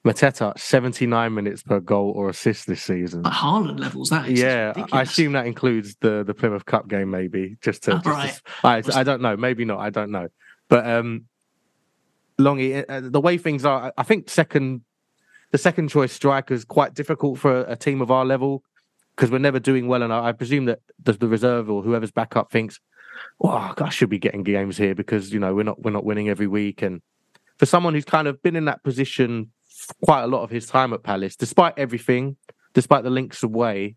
Mateta 79 minutes per goal or assist this season.
At Haaland levels, that is
yeah. I assume that includes the the Plymouth Cup game, maybe just to. Oh, just right. to I, I don't know. Maybe not. I don't know. But um, Longy, uh, the way things are, I think second, the second choice striker is quite difficult for a team of our level because we're never doing well. And I, I presume that the, the reserve or whoever's backup thinks well, I should be getting games here because you know we're not we're not winning every week. And for someone who's kind of been in that position quite a lot of his time at Palace, despite everything, despite the links away,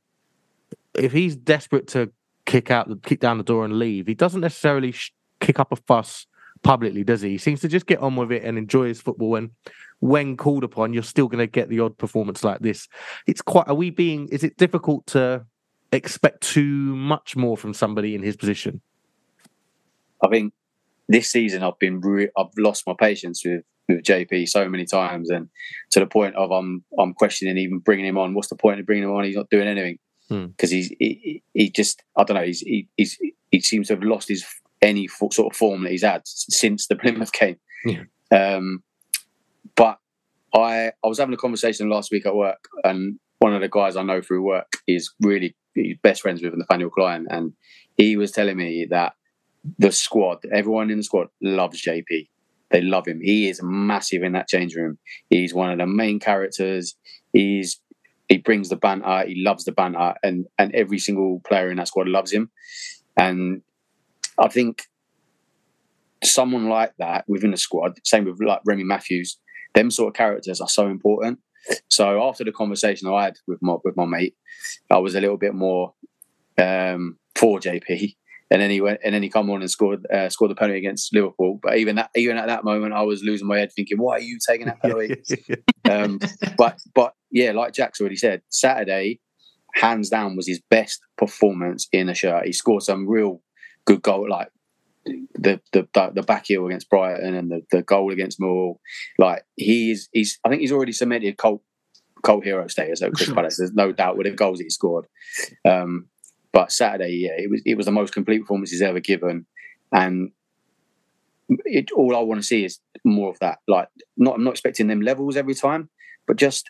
if he's desperate to kick out, kick down the door and leave, he doesn't necessarily sh- kick up a fuss publicly, does he? He seems to just get on with it and enjoy his football. And when called upon, you're still going to get the odd performance like this. It's quite. Are we being? Is it difficult to expect too much more from somebody in his position?
I think this season I've been re- I've lost my patience with with JP so many times, and to the point of I'm I'm questioning even bringing him on. What's the point of bringing him on? He's not doing anything because hmm. he's he, he, just I don't know. He's he, he's he seems to have lost his any sort of form that he's had since the Plymouth game. Yeah. Um, but I I was having a conversation last week at work, and one of the guys I know through work is really best friends with Nathaniel Clyne, and he was telling me that the squad, everyone in the squad loves JP. They love him. He is massive in that change room. He's one of the main characters. He's he brings the banter. He loves the banter, and and every single player in that squad loves him. And I think someone like that within the squad, same with like Remi Matthews, them sort of characters are so important. So after the conversation I had with my with my mate, I was a little bit more um, for JP, and then he went and then he come on and scored uh, scored the penalty against Liverpool. But even that even at that moment, I was losing my head, thinking, "Why are you taking that penalty?" um, but but yeah, like Jack's already said, Saturday, hands down, was his best performance in a shirt. He scored some real good goal, like the the the back heel against Brighton and the, the goal against Moore. Like he's he's I think he's already cemented cult cult hero status at Chris Palace. There's no doubt with the goals he scored. Um, but Saturday, yeah, it was it was the most complete performance he's ever given, and it, all I want to see is more of that. Like, not I'm not expecting them levels every time, but just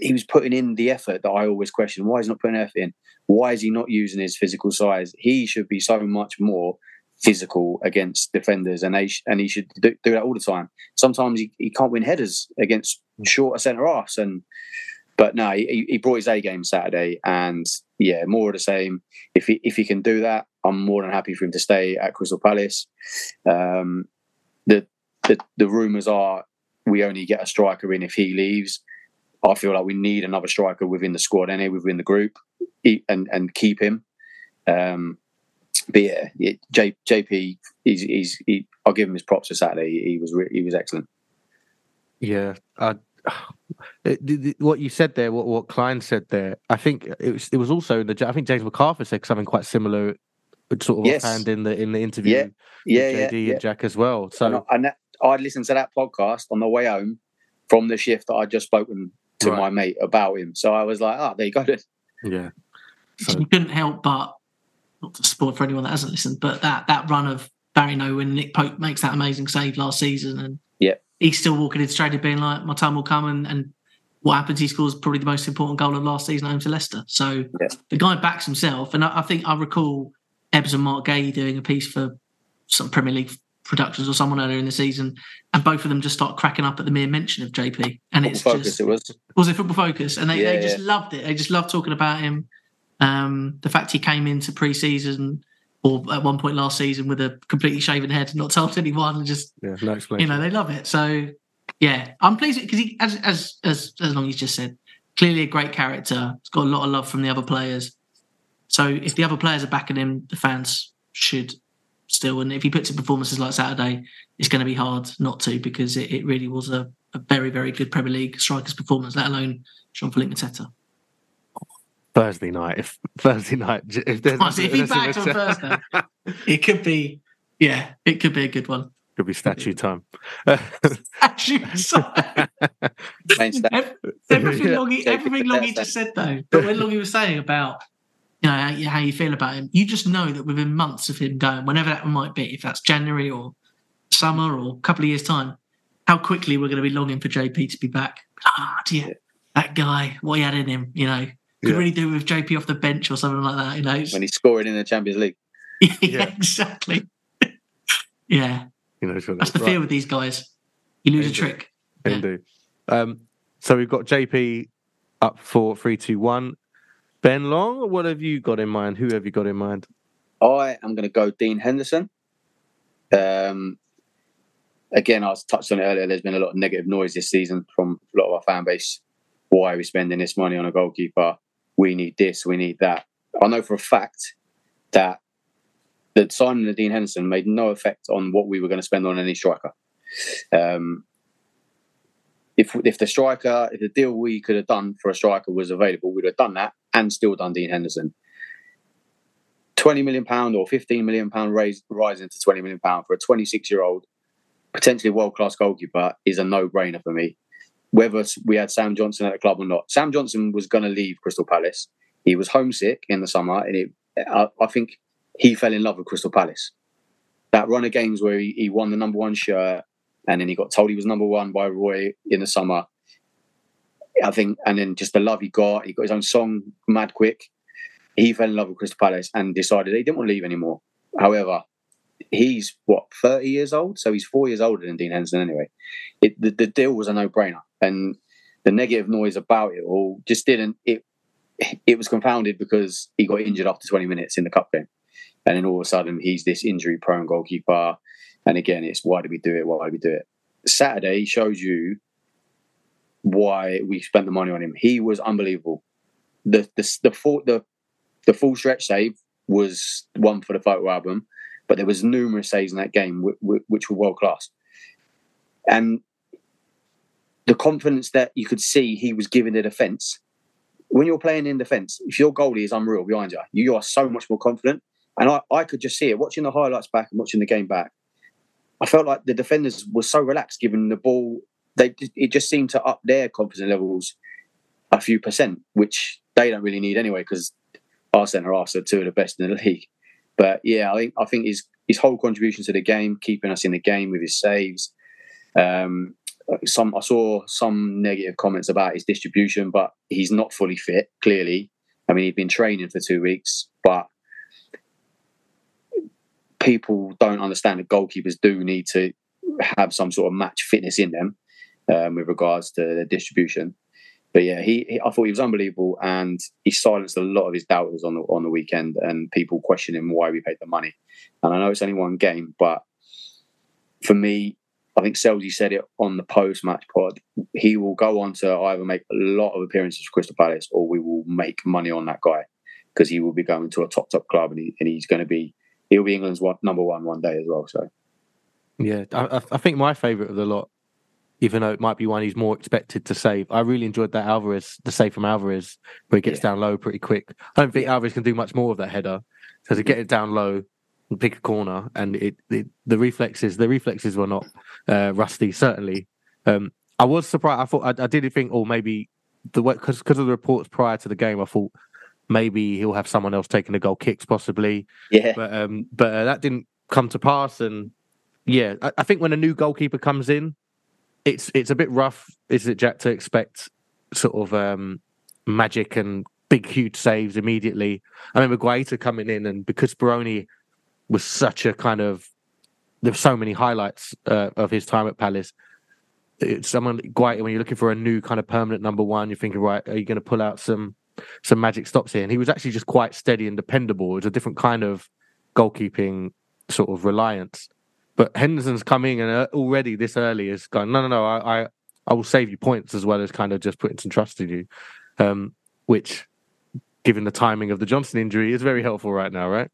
he was putting in the effort that I always question. Why is he not putting effort in? Why is he not using his physical size? He should be so much more physical against defenders, and and he should do, do, that all the time. Sometimes he, he can't win headers against shorter centre halves, and but no, he, he brought his A game Saturday, and yeah, more of the same. If he if he can do that, I'm more than happy for him to stay at Crystal Palace. Um, the the, the rumours are we only get a striker in if he leaves. I feel like we need another striker within the squad, any within the group, and and keep him. Um, but yeah, it, J, JP, he's, he's he, I'll give him his props for Saturday. He, was re- he was excellent.
Yeah, it, what you said there, what what Clyne said there, I think it was it was also in the. I think James McArthur said something quite similar, uh, sort of yes. offhand in the in the interview.
Yeah, yeah,
JD
yeah, yeah.
and Jack as well. So
and, and I listened to that podcast on the way home from the shift that I just spoken to right. my mate about him. So I was like, oh, there you go. Then.
Yeah.
So. You couldn't help but not to spoil for anyone that hasn't listened, but that that run of Barry No when Nick Pope makes that amazing save last season, and
yeah,
he's still walking in straight being like, my time will come, and, and what happens? He scores probably the most important goal of last season home to Leicester. So yeah. the guy backs himself, and I, I, think I recall Ebbs and Mark Guéhi doing a piece for some Premier League productions or someone earlier in the season, and both of them just start cracking up at the mere mention of JP. And
football
it's
focus,
just
it was
was it football focus, and they, yeah, they just yeah. loved it. They just loved talking about him. Um, the fact he came into pre-season or at one point last season with a completely shaven head, not told anyone, and just
yeah, no explanation.
You know, they love it. So yeah, I'm pleased because he, as as as as long as just said, clearly a great character. He's got a lot of love from the other players. So if the other players are backing him, the fans should still. And if he puts in performances like Saturday, it's going to be hard not to because it, it really was a, a very very good Premier League strikers performance, let alone Jean-Philippe Mateta.
Thursday night. If Thursday night, if, there's,
if he backed on Thursday, it could be. Yeah, it could be a good one.
Could be statue time.
statue time. everything yeah. Longy, everything Longy just said though, but when Longy was saying about you know how, how you feel about him, you just know that within months of him going, whenever that might be, if that's January or summer or a couple of years time, how quickly we're going to be longing for JP to be back. Ah, dear, that guy, what he had in him, you know, could yeah. really do with JP off the bench or something like that. You know,
when he's scoring in the Champions League.
yeah, yeah, exactly. yeah,
you know,
that's the right. fear with these guys. You lose Indeed. a trick.
Indeed. Yeah. Um, so we've got JP up for three, two, one. Ben Long, what have you got in mind? Who have you got in mind?
I am going to go Dean Henderson. Um, again, I was touched on it earlier. There's been a lot of negative noise this season from a lot of our fan base. Why are we spending this money on a goalkeeper? We need this, we need that. I know for a fact that the signing of Dean Henderson made no effect on what we were going to spend on any striker. Um, if if the striker, if the deal we could have done for a striker was available, we'd have done that and still done Dean Henderson. Twenty million pound or fifteen million pound raise rising to twenty million pound for a twenty six year old potentially world class goalkeeper is a no brainer for me. Whether we had Sam Johnstone at the club or not, Sam Johnstone was going to leave Crystal Palace. He was homesick in the summer, and it, I, I think he fell in love with Crystal Palace. That run of games where he, he won the number one shirt, and then he got told he was number one by Roy in the summer. I think, and then just the love he got, he got his own song, Mad Quick. He fell in love with Crystal Palace and decided he didn't want to leave anymore. However, he's what 30 years old so he's four years older than dean henderson anyway it, the, the deal was a no-brainer and the negative noise about it all just didn't it it was confounded because he got injured after 20 minutes in the cup game. And then all of a sudden he's this injury prone goalkeeper. And again it's why do we do it? Why do we do it? Saturday shows you why we spent the money on him. He was unbelievable. The the the full the, the full stretch save was one for the photo album but there was numerous saves in that game w- w- which were world class, and the confidence that you could see he was giving the defence. When you're playing in defence, if your goalie is unreal behind you, you are so much more confident. And I, I could just see it watching the highlights back and watching the game back. I felt like the defenders were so relaxed giving the ball. They it just seemed to up their confidence levels a few percent, which they don't really need anyway because our centre are two of the best in the league. But yeah, I think I think his his whole contribution to the game, keeping us in the game with his saves. Um, some I saw some negative comments about his distribution, but he's not fully fit. Clearly, I mean he's been training for two weeks, but people don't understand that goalkeepers do need to have some sort of match fitness in them um, with regards to the distribution but yeah, he, he, I thought he was unbelievable, and he silenced a lot of his doubters on the on the weekend, and people questioning why we paid the money. And I know it's only one game, but for me, I think Selzy said it on the post match pod. He will go on to either make a lot of appearances for Crystal Palace, or we will make money on that guy because he will be going to a top top club, and, he, and he's going to be he'll be England's one, number one one day as well. So.
Yeah, I, I think my favourite of the lot even though it might be one he's more expected to save. I really enjoyed that Alvarez, the save from Alvarez, where he gets yeah. down low pretty quick. I don't think Alvarez can do much more of that header. So to get it down low and pick a corner, and it, it the reflexes, the reflexes were not uh, rusty. Certainly, um, I was surprised. I thought I, I did think, oh, maybe the because because of the reports prior to the game, I thought maybe he'll have someone else taking the goal kicks, possibly.
Yeah,
but um, but uh, that didn't come to pass, and yeah, I, I think when a new goalkeeper comes in it's it's a bit rough, is it, Jack, to expect sort of um, magic and big, huge saves immediately. I remember Guaita coming in, and because Speroni was such a kind of there's so many highlights uh, of his time at Palace. It's someone Guaita when you're looking for a new kind of permanent number one, you're thinking, right, are you going to pull out some some magic stops here? And he was actually just quite steady and dependable. It was a different kind of goalkeeping sort of reliance. But Henderson's coming and uh, already this early is going. No, no, no. I, I, I will save you points as well as kind of just putting some trust in you, um, which, given the timing of the Johnstone injury, is very helpful right now, right?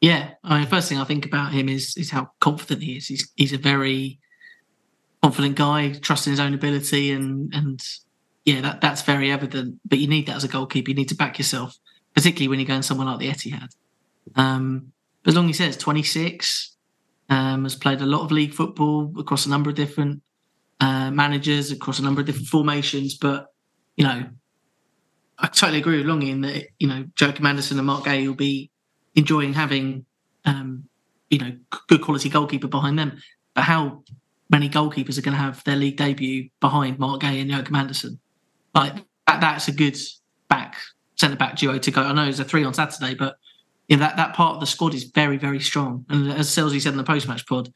Yeah, I mean, first thing I think about him is is how confident he is. He's he's a very confident guy, trusting his own ability, and and yeah, that that's very evident. But you need that as a goalkeeper. You need to back yourself, particularly when you're going somewhere like the Etihad. Um, as long as he says 26, um, has played a lot of league football across a number of different uh, managers, across a number of different formations. But you know, I totally agree with Longy in that you know Joachim Andersen and Mark Guéhi will be enjoying having um, you know good quality goalkeeper behind them. But how many goalkeepers are going to have their league debut behind Mark Guéhi and Joachim Andersen? Like that, that's a good back centre back duo to go. I know it's a three on Saturday, but you know, that, that part of the squad is very, very strong. And as Selzy said in the post match pod, in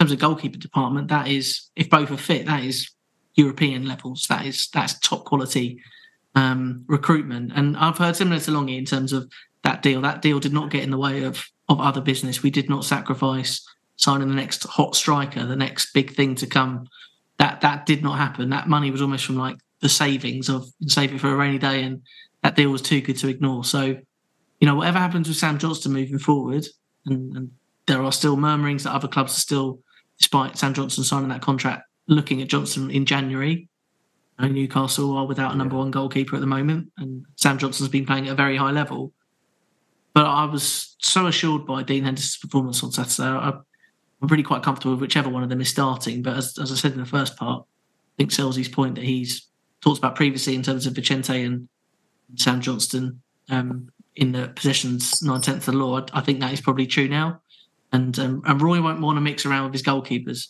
terms of goalkeeper department, that is, if both are fit, that is European levels. That is that's top quality um, recruitment. And I've heard similar to Longy in terms of that deal. That deal did not get in the way of of other business. We did not sacrifice signing the next hot striker, the next big thing to come. That that did not happen. That money was almost from like the savings of saving for a rainy day, and that deal was too good to ignore. So, you know, whatever happens with Sam Johnstone moving forward, and, and there are still murmurings that other clubs are still, despite Sam Johnstone signing that contract, looking at Johnstone in January. Newcastle are without a number one goalkeeper at the moment, and Sam Johnstone's been playing at a very high level. But I was so assured by Dean Henderson's performance on Saturday. I, I'm really quite comfortable with whichever one of them is starting. But as, as I said in the first part, I think Selzy's point that he's talked about previously in terms of Vicente and Sam Johnstone um, in the positions nine tenths of the law, I, I think that is probably true now. And um, and Roy won't want to mix around with his goalkeepers.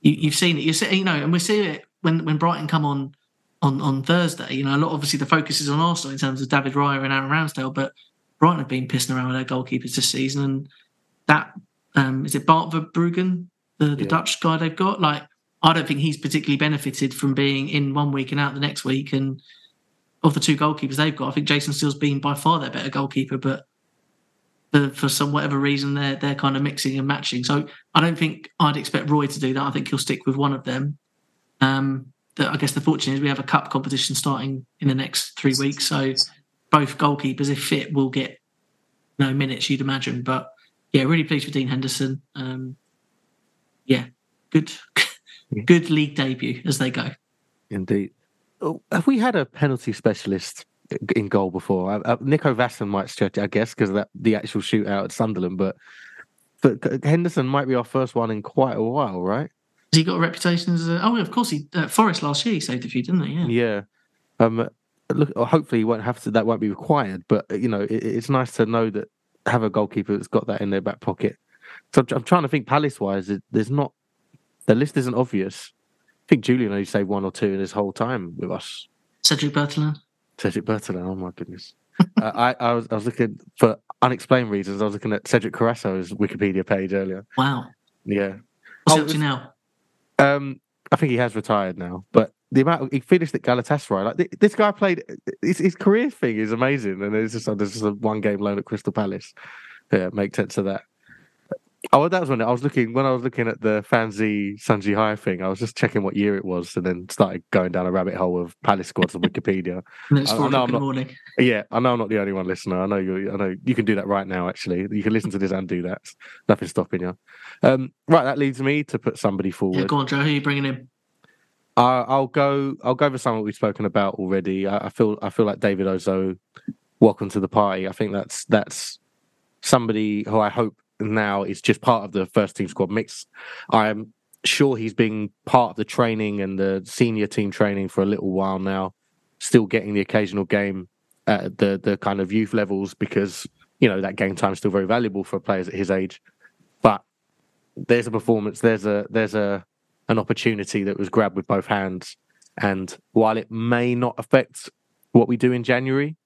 You, have seen it. You see, you know, and we see it when when Brighton come on on on Thursday. You know, a lot obviously the focus is on Arsenal in terms of David Raya and Aaron Ramsdale, but Brighton have been pissing around with their goalkeepers this season, and that um, is it Bart Verbruggen, the, the yeah. Dutch guy they've got. Like, I don't think he's particularly benefited from being in one week and out the next week. And of the two goalkeepers they've got, I think Jason Steele's been by far their better goalkeeper, but for, for some whatever reason they're they're kind of mixing and matching. So I don't think I'd expect Roy to do that. I think he'll stick with one of them. Um, the, I guess the fortune is we have a cup competition starting in the next three weeks, so both goalkeepers, if fit, will get no minutes. You'd imagine, but yeah, really pleased with Dean Henderson. Um, yeah, good, good league debut as they go.
Indeed. Oh, have we had a penalty specialist in goal before? Uh, uh Nico Vaesen might stretch, I guess, because that the actual shootout at Sunderland, but but Henderson might be our first one in quite a while, right?
Has he got a reputation as a? Oh, of course, he uh, Forest last year he saved a few, didn't he? Yeah.
Yeah. Um, look, hopefully, won't have to. That won't be required. But you know, it, it's nice to know that have a goalkeeper that's got that in their back pocket. So I'm, I'm trying to think Palace wise. There's not the list isn't obvious. I think Julian only saved one or two in his whole time with us.
Cedric Berthelin.
Cedric Berthelin. Oh my goodness. uh, I, I was I was looking for unexplained reasons. I was looking at Cedric Carrasso's Wikipedia page earlier.
Wow.
Yeah.
What's oh, up to now?
Um, I think he has retired now, but the amount he finished at Galatasaray. Like this guy played his, his career thing is amazing, and it's just there's just a one game loan at Crystal Palace. Yeah, make sense of that. Oh, that was when I was looking when I was looking at the Fanzi Sun Jihai thing. I was just checking what year it was, and then started going down a rabbit hole of Palace squads on Wikipedia.
it's I, I know I'm not, morning.
Yeah, I know I'm not the only one listener. I know you. I know you can do that right now. Actually, you can listen to this and do that. Nothing's stopping you. Um, right, that leads me to put somebody forward.
Yeah, go on, Joe. Who are you bringing in?
I'll go. I'll go for someone we've spoken about already. I, feel. I feel like David Ozoh. Welcome to the party. I think that's that's somebody who I hope now is just part of the first team squad mix. I'm sure he's been part of the training and the senior team training for a little while now. Still getting the occasional game at the the kind of youth levels because you know that game time is still very valuable for players at his age. But there's a performance. There's a there's a an opportunity that was grabbed with both hands. And while it may not affect what we do in January,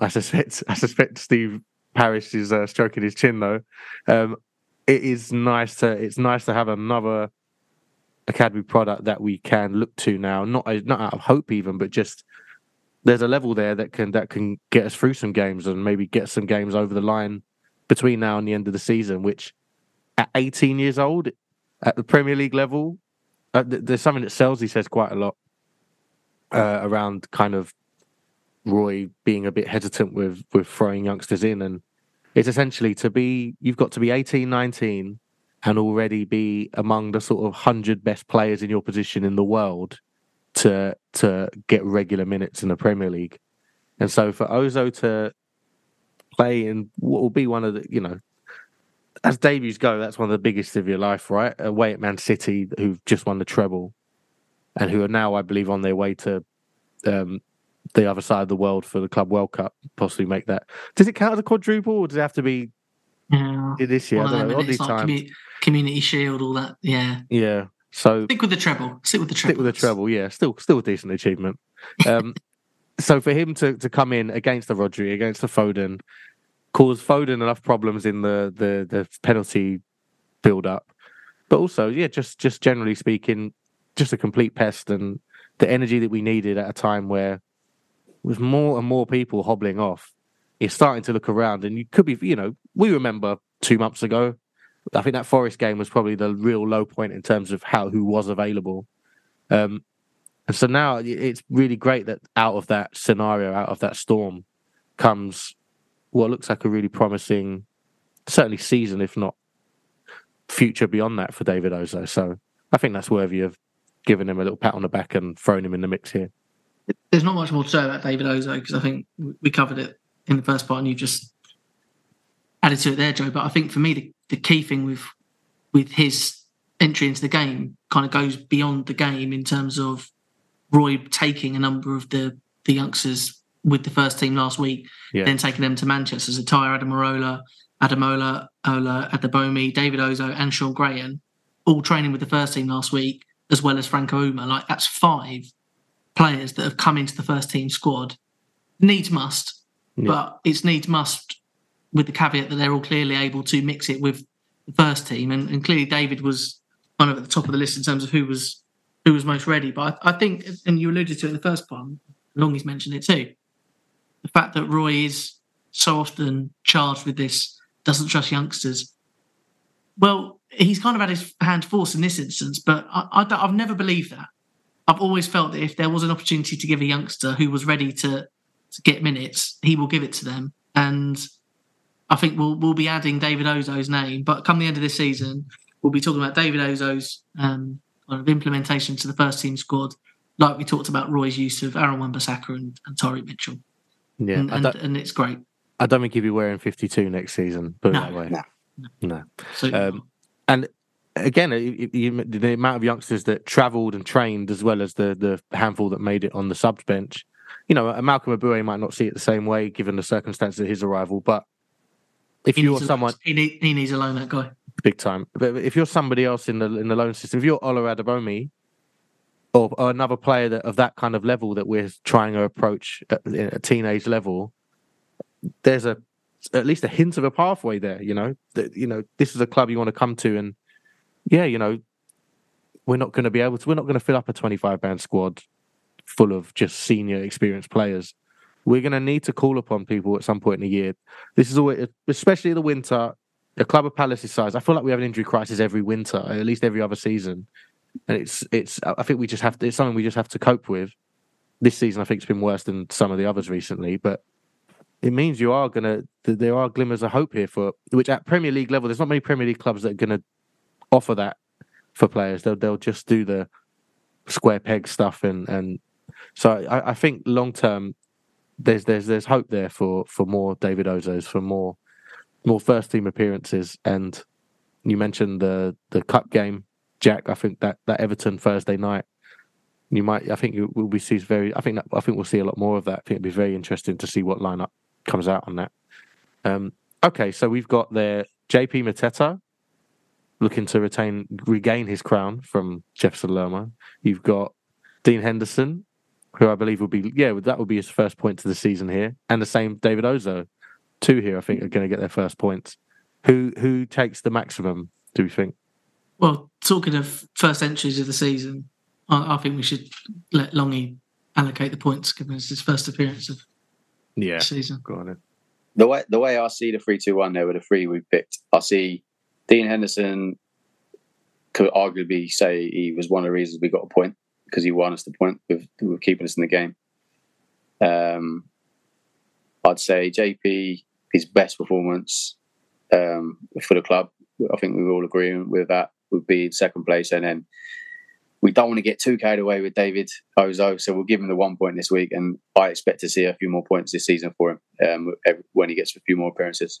I suspect I suspect Steve Parish is uh, stroking his chin though. Um, it is nice to it's nice to have another academy product that we can look to now. Not not out of hope even, but just there's a level there that can that can get us through some games and maybe get some games over the line between now and the end of the season. Which at 18 years old at the Premier League level uh, there's something that Selzy says quite a lot uh, around kind of Roy being a bit hesitant with with throwing youngsters in, and it's essentially to be you've got to be 18, 19 and already be among the sort of hundred best players in your position in the world to to get regular minutes in the Premier League. And so for Ozoh to play in what will be one of the you know as debuts go, that's one of the biggest of your life, right? Away at Man City, who've just won the treble, and who are now, I believe, on their way to um, the other side of the world for the Club World Cup. Possibly make that. Does it count as a quadruple, or does it have to be
yeah.
this year?
Well, I don't know. Like community, community Shield, all that. Yeah.
Yeah. So
stick with the treble. Stick with the treble.
Stick with the treble. Yeah. Still, still a decent achievement. Um, so for him to to come in against the Rodri, against the Foden, caused Foden enough problems in the the the penalty build up. But also, yeah, just just generally speaking, just a complete pest and the energy that we needed at a time where with more and more people hobbling off. you're starting to look around, and you could be, you know, we remember two months ago. I think that Forest game was probably the real low point in terms of how who was available. Um, and so now it's really great that out of that scenario, out of that storm, comes what looks like a really promising, certainly season, if not future beyond that for David Ozoh. So I think that's worthy of giving him a little pat on the back and throwing him in the mix here.
There's not much more to say about David Ozoh because I think we covered it in the first part and you just added to it there, Joe. But I think for me, the, the key thing with with his entry into the game kind of goes beyond the game in terms of Roy taking a number of the the youngsters with the first team last week, yeah. then taking them to Manchester. So Tyre Adamarola, Adamola, Ola, Adebomi, David Ozoh, and Sean Grehan, all training with the first team last week, as well as Franco Umeh. Like that's five players that have come into the first team squad. Needs must, yeah. but it's needs must with the caveat that they're all clearly able to mix it with the first team. And, and clearly David was kind of at the top of the list in terms of who was who was most ready. But I, I think, and you alluded to it in the first part, Longy's mentioned it too. The fact that Roy is so often charged with this, doesn't trust youngsters. Well, he's kind of had his hand forced in this instance, but I, I've never believed that. I've always felt that if there was an opportunity to give a youngster who was ready to to get minutes, he will give it to them. And I think we'll we'll be adding David Ozoh's name. But come the end of this season, we'll be talking about David Ozoh's um, kind of implementation to the first team squad, like we talked about Roy's use of Aaron Wan-Bissaka and, and Tyrick Mitchell.
Yeah,
and, and, and, it's great.
I don't think he'll be wearing 52 next season, put no, it that way. No. No. So, um, and again, the amount of youngsters that travelled and trained, as well as the the handful that made it on the subs bench, you know, Malcolm Ebiowei might not see it the same way given the circumstances of his arrival, but if he you're someone,
he, need, he needs a loan that guy
big time. But if you're somebody else in the in the loan system, if you're Ola Adebomi, or, another player that, of that kind of level that we're trying to approach at a teenage level, there's a at least a hint of a pathway there. You know that you know this is a club you want to come to, and yeah, you know we're not going to be able to. We're not going to fill up a 25 man squad full of just senior experienced players. We're going to need to call upon people at some point in the year. This is always, especially the winter. A club of Palace's size, I feel like we have an injury crisis every winter, at least every other season, and it's it's. I think we just have to. It's something we just have to cope with. This season, I think it's been worse than some of the others recently, but it means you are gonna. There are glimmers of hope here for which at Premier League level, there's not many Premier League clubs that are gonna offer that for players. They'll they'll just do the square peg stuff and and so I, I think long term there's there's there's hope there for for more David Ozohs for more more first team appearances and you mentioned the the cup game Jack I think that that Everton Thursday night you might I think will be see very I think that, I think we'll see a lot more of that I think it'd be very interesting to see what lineup comes out on that um okay so we've got there JP Mateta looking to retain regain his crown from Jefferson Lerma. You've got Dean Henderson, who I believe will be yeah that will be his first point to the season here, and the same David Ozoh, two here I think are going to get their first points. Who who takes the maximum? Do we think?
Well, talking of first entries of the season, I, I think we should let Longy allocate the points given it's his first appearance of
yeah
the season.
Go on.
The way the way I see the three two one there with the three we picked, I see Dean Henderson could arguably say he was one of the reasons we got a point because he won us the point with, with keeping us in the game. Um, I'd say JP his best performance um, for the club. I think we all agree with that would be in second place, and then we don't want to get too carried away with David Ozoh, so we'll give him the one point this week, and I expect to see a few more points this season for him um, when he gets a few more appearances.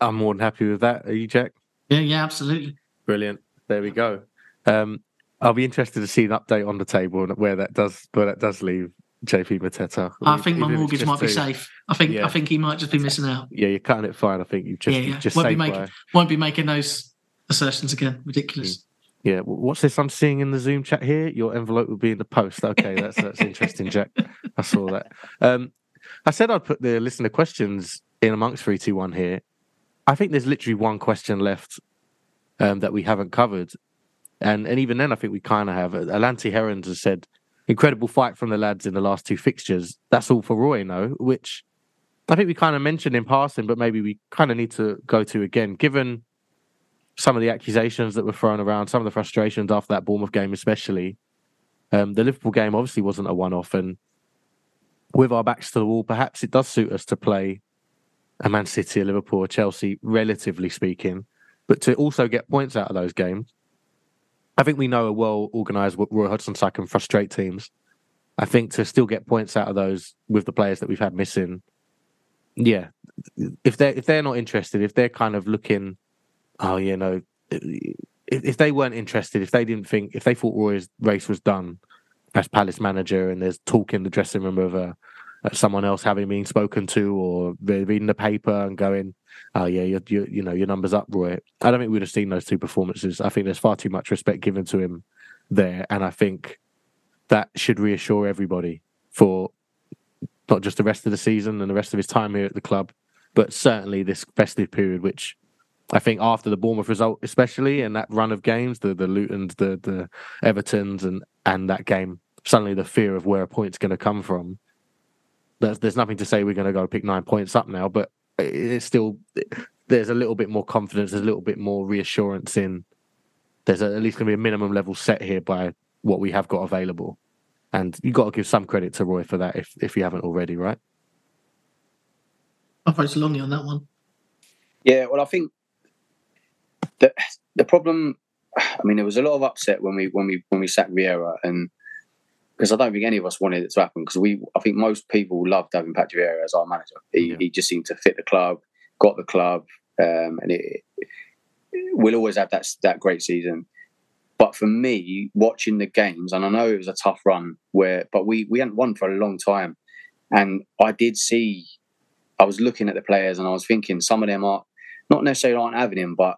I'm more than happy with that. Are you, Jack?
Yeah, yeah, absolutely.
Brilliant. There we go. Um, I'll be interested to see an update on the table and where that does where that does leave JP Mateta.
I think my mortgage might be safe. I think yeah. I think he might just be missing out.
Yeah, you're cutting it fine. I think you've just, yeah, yeah. just
won't be making by... won't be making those assertions again. Ridiculous. Mm.
Yeah, what's this I'm seeing in the Zoom chat here? Your envelope will be in the post. Okay, that's that's interesting, Jack. I saw that. Um, I said I'd put the listener questions in amongst three two one here, I think there's literally one question left um, that we haven't covered, and and even then, I think we kind of have. Alanti Herons has said incredible fight from the lads in the last two fixtures. That's all for Roy, no? Which I think we kind of mentioned in passing, but maybe we kind of need to go to again, given some of the accusations that were thrown around, some of the frustrations after that Bournemouth game, especially. Um, the Liverpool game obviously wasn't a one-off, and with our backs to the wall, perhaps it does suit us to play a Man City, a Liverpool, a Chelsea, relatively speaking, but to also get points out of those games. I think we know a well-organised Roy Hodgson side can frustrate teams. I think to still get points out of those with the players that we've had missing, yeah, if they if they're not interested, if they're kind of looking, oh, you know, if, if they weren't interested, if they didn't think, if they thought Roy's race was done as Palace manager, and there's talk in the dressing room of uh, someone else having been spoken to, or reading the paper and going, oh yeah, you you you know your numbers up, Roy. I don't think we'd have seen those two performances. I think there's far too much respect given to him there, and I think that should reassure everybody for not just the rest of the season and the rest of his time here at the club, but certainly this festive period, which I think after the Bournemouth result, especially in that run of games, the the Lutons, the the Evertons, and and that game, suddenly the fear of where a point's going to come from. There's there's nothing to say we're going to go pick nine points up now, but it's still there's a little bit more confidence, there's a little bit more reassurance in. There's at least going to be a minimum level set here by what we have got available. And you've got to give some credit to Roy for that if, if you haven't already, right?
I'll vote Longy on that one.
Yeah, well, I think the the problem. I mean, there was a lot of upset when we when we when we sacked Vieira, and because I don't think any of us wanted it to happen. Because we, I think most people loved having Patrick Vieira as our manager. He, yeah. he just seemed to fit the club, got the club, um, and it, we'll always have that that great season. But for me, watching the games, and I know it was a tough run where, but we we hadn't won for a long time, and I did see, I was looking at the players and I was thinking some of them are not necessarily aren't having him, but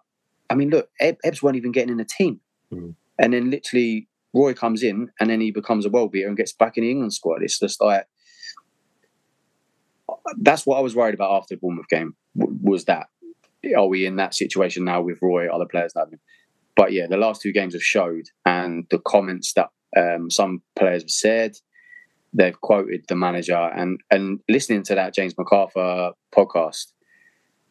I mean, look, Eb, Ebbs weren't even getting in the team, mm. and then literally Roy comes in and then he becomes a world beater and gets back in the England squad. It's just like that's what I was worried about after the Bournemouth game was that are we in that situation now with Roy? Other players having but yeah, the last two games have showed, and the comments that um, some players have said, they've quoted the manager, and and listening to that James McArthur podcast,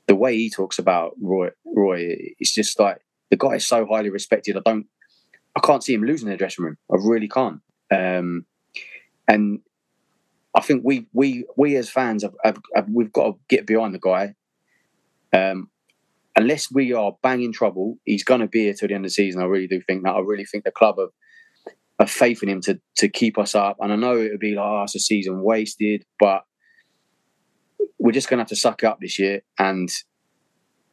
the way he talks about Roy, Roy, it's just like the guy is so highly respected. I don't, I can't see him losing the dressing room. I really can't. Um, and I think we we we as fans have, have, have, we've got to get behind the guy. Um, unless we are banging trouble, he's going to be here till the end of the season. I really do think that. I really think the club have, have faith in him to to keep us up. And I know it would be like, oh, it's a season wasted, but we're just going to have to suck up this year and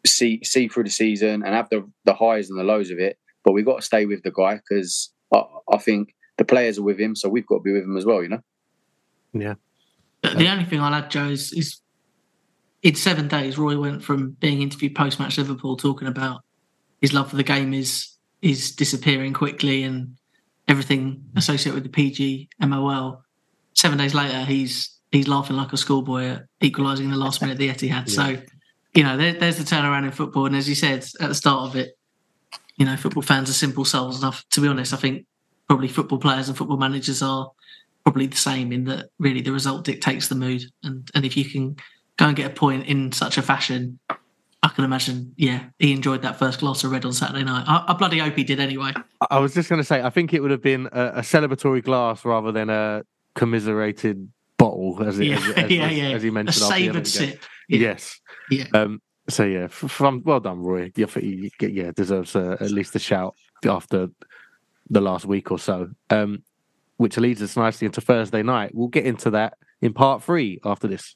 see see through the season and have the the highs and the lows of it. But we've got to stay with the guy because I, I think the players are with him, so we've got to be with him as well. You know.
Yeah.
The only thing I'll add, Joe, is, is in seven days, Roy went from being interviewed post match Liverpool talking about his love for the game is is disappearing quickly and everything associated with the PG MOL. Seven days later, he's he's laughing like a schoolboy at equalising the last minute the Etihad. Yeah. So, you know, there, there's the turnaround in football. And as you said at the start of it, you know, football fans are simple souls enough. To be honest, I think probably football players and football managers are probably the same in that really the result dictates the mood. And and if you can go and get a point in such a fashion. I can imagine, yeah, he enjoyed that first glass of red on Saturday night. I, I bloody hope he did anyway.
I was just going to say, I think it would have been a, a, celebratory glass rather than a commiserated bottle, as, it, yeah, as, as, yeah, yeah. as he mentioned.
A savoured sip.
Yeah. Yes. Yeah. Um, so yeah, from well done, Roy. Yeah, yeah deserves uh, at least a shout after the last week or so. Um, which leads us nicely into Thursday night. We'll get into that in part three after this.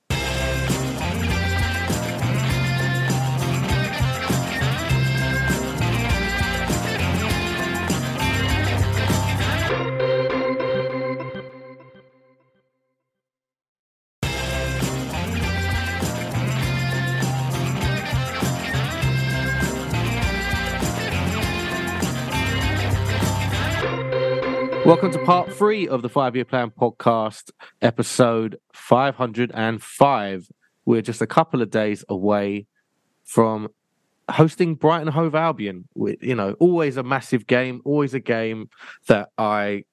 Welcome to part three of the Five Year Plan podcast, episode 505. We're just a couple of days away from hosting Brighton Hove Albion. You know, always a massive game, always a game that I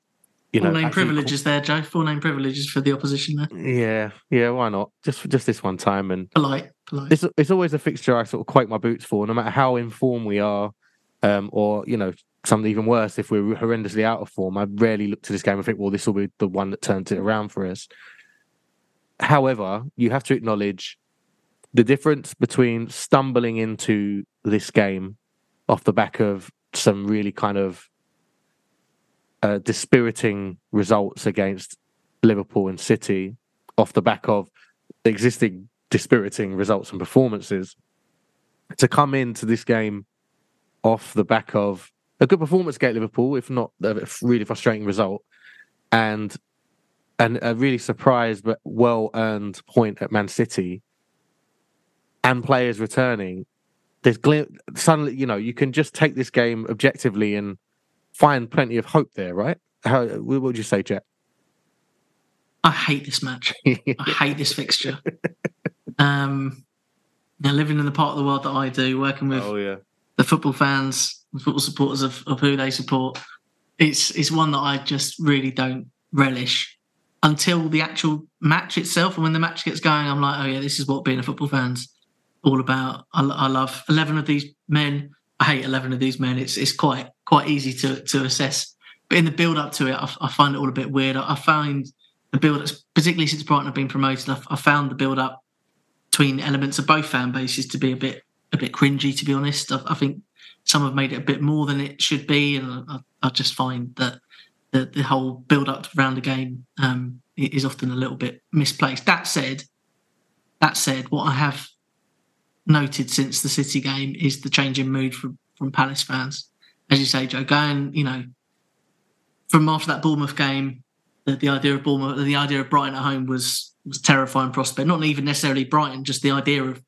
you
Full
know,
name privileges there, Joe. Full name privileges for the opposition there.
Yeah, yeah, why not? Just just this one time, and
Polite, polite.
it's it's always a fixture I sort of quake my boots for, no matter how informed we are, um, or you know something even worse if we're horrendously out of form. I rarely look to this game and think, well, this will be the one that turns it around for us. However, you have to acknowledge the difference between stumbling into this game off the back of some really kind of uh, dispiriting results against Liverpool and City, off the back of existing dispiriting results and performances, to come into this game off the back of a good performance against Liverpool, if not a really frustrating result, and and a really surprised but well earned point at Man City, and players returning. There's glim- suddenly, you know, you can just take this game objectively and find plenty of hope there, right? How what would you say, Jet?
I hate this match. I hate this fixture. Um, now living in the part of the world that I do, working with
oh yeah,
the football fans, the football supporters of, of who they support, it's it's one that I just really don't relish until the actual match itself. And when the match gets going, I'm like, oh yeah, this is what being a football fan's all about. I, I love eleven of these men. I hate eleven of these men. It's it's quite quite easy to to assess. But in the build up to it, I, I find it all a bit weird. I, I find the build, up, particularly since Brighton have been promoted, I, I found the build up between elements of both fan bases to be a bit a bit cringy. To be honest, I, I think some have made it a bit more than it should be, and I, I just find that the, the whole build up around the game um, is often a little bit misplaced. That said, that said, what I have noted since the City game is the change in mood from from Palace fans. As you say, Joe, going you know from after that Bournemouth game, the, the idea of Bournemouth, the idea of Brighton at home was was terrifying prospect. Not even necessarily Brighton, just the idea of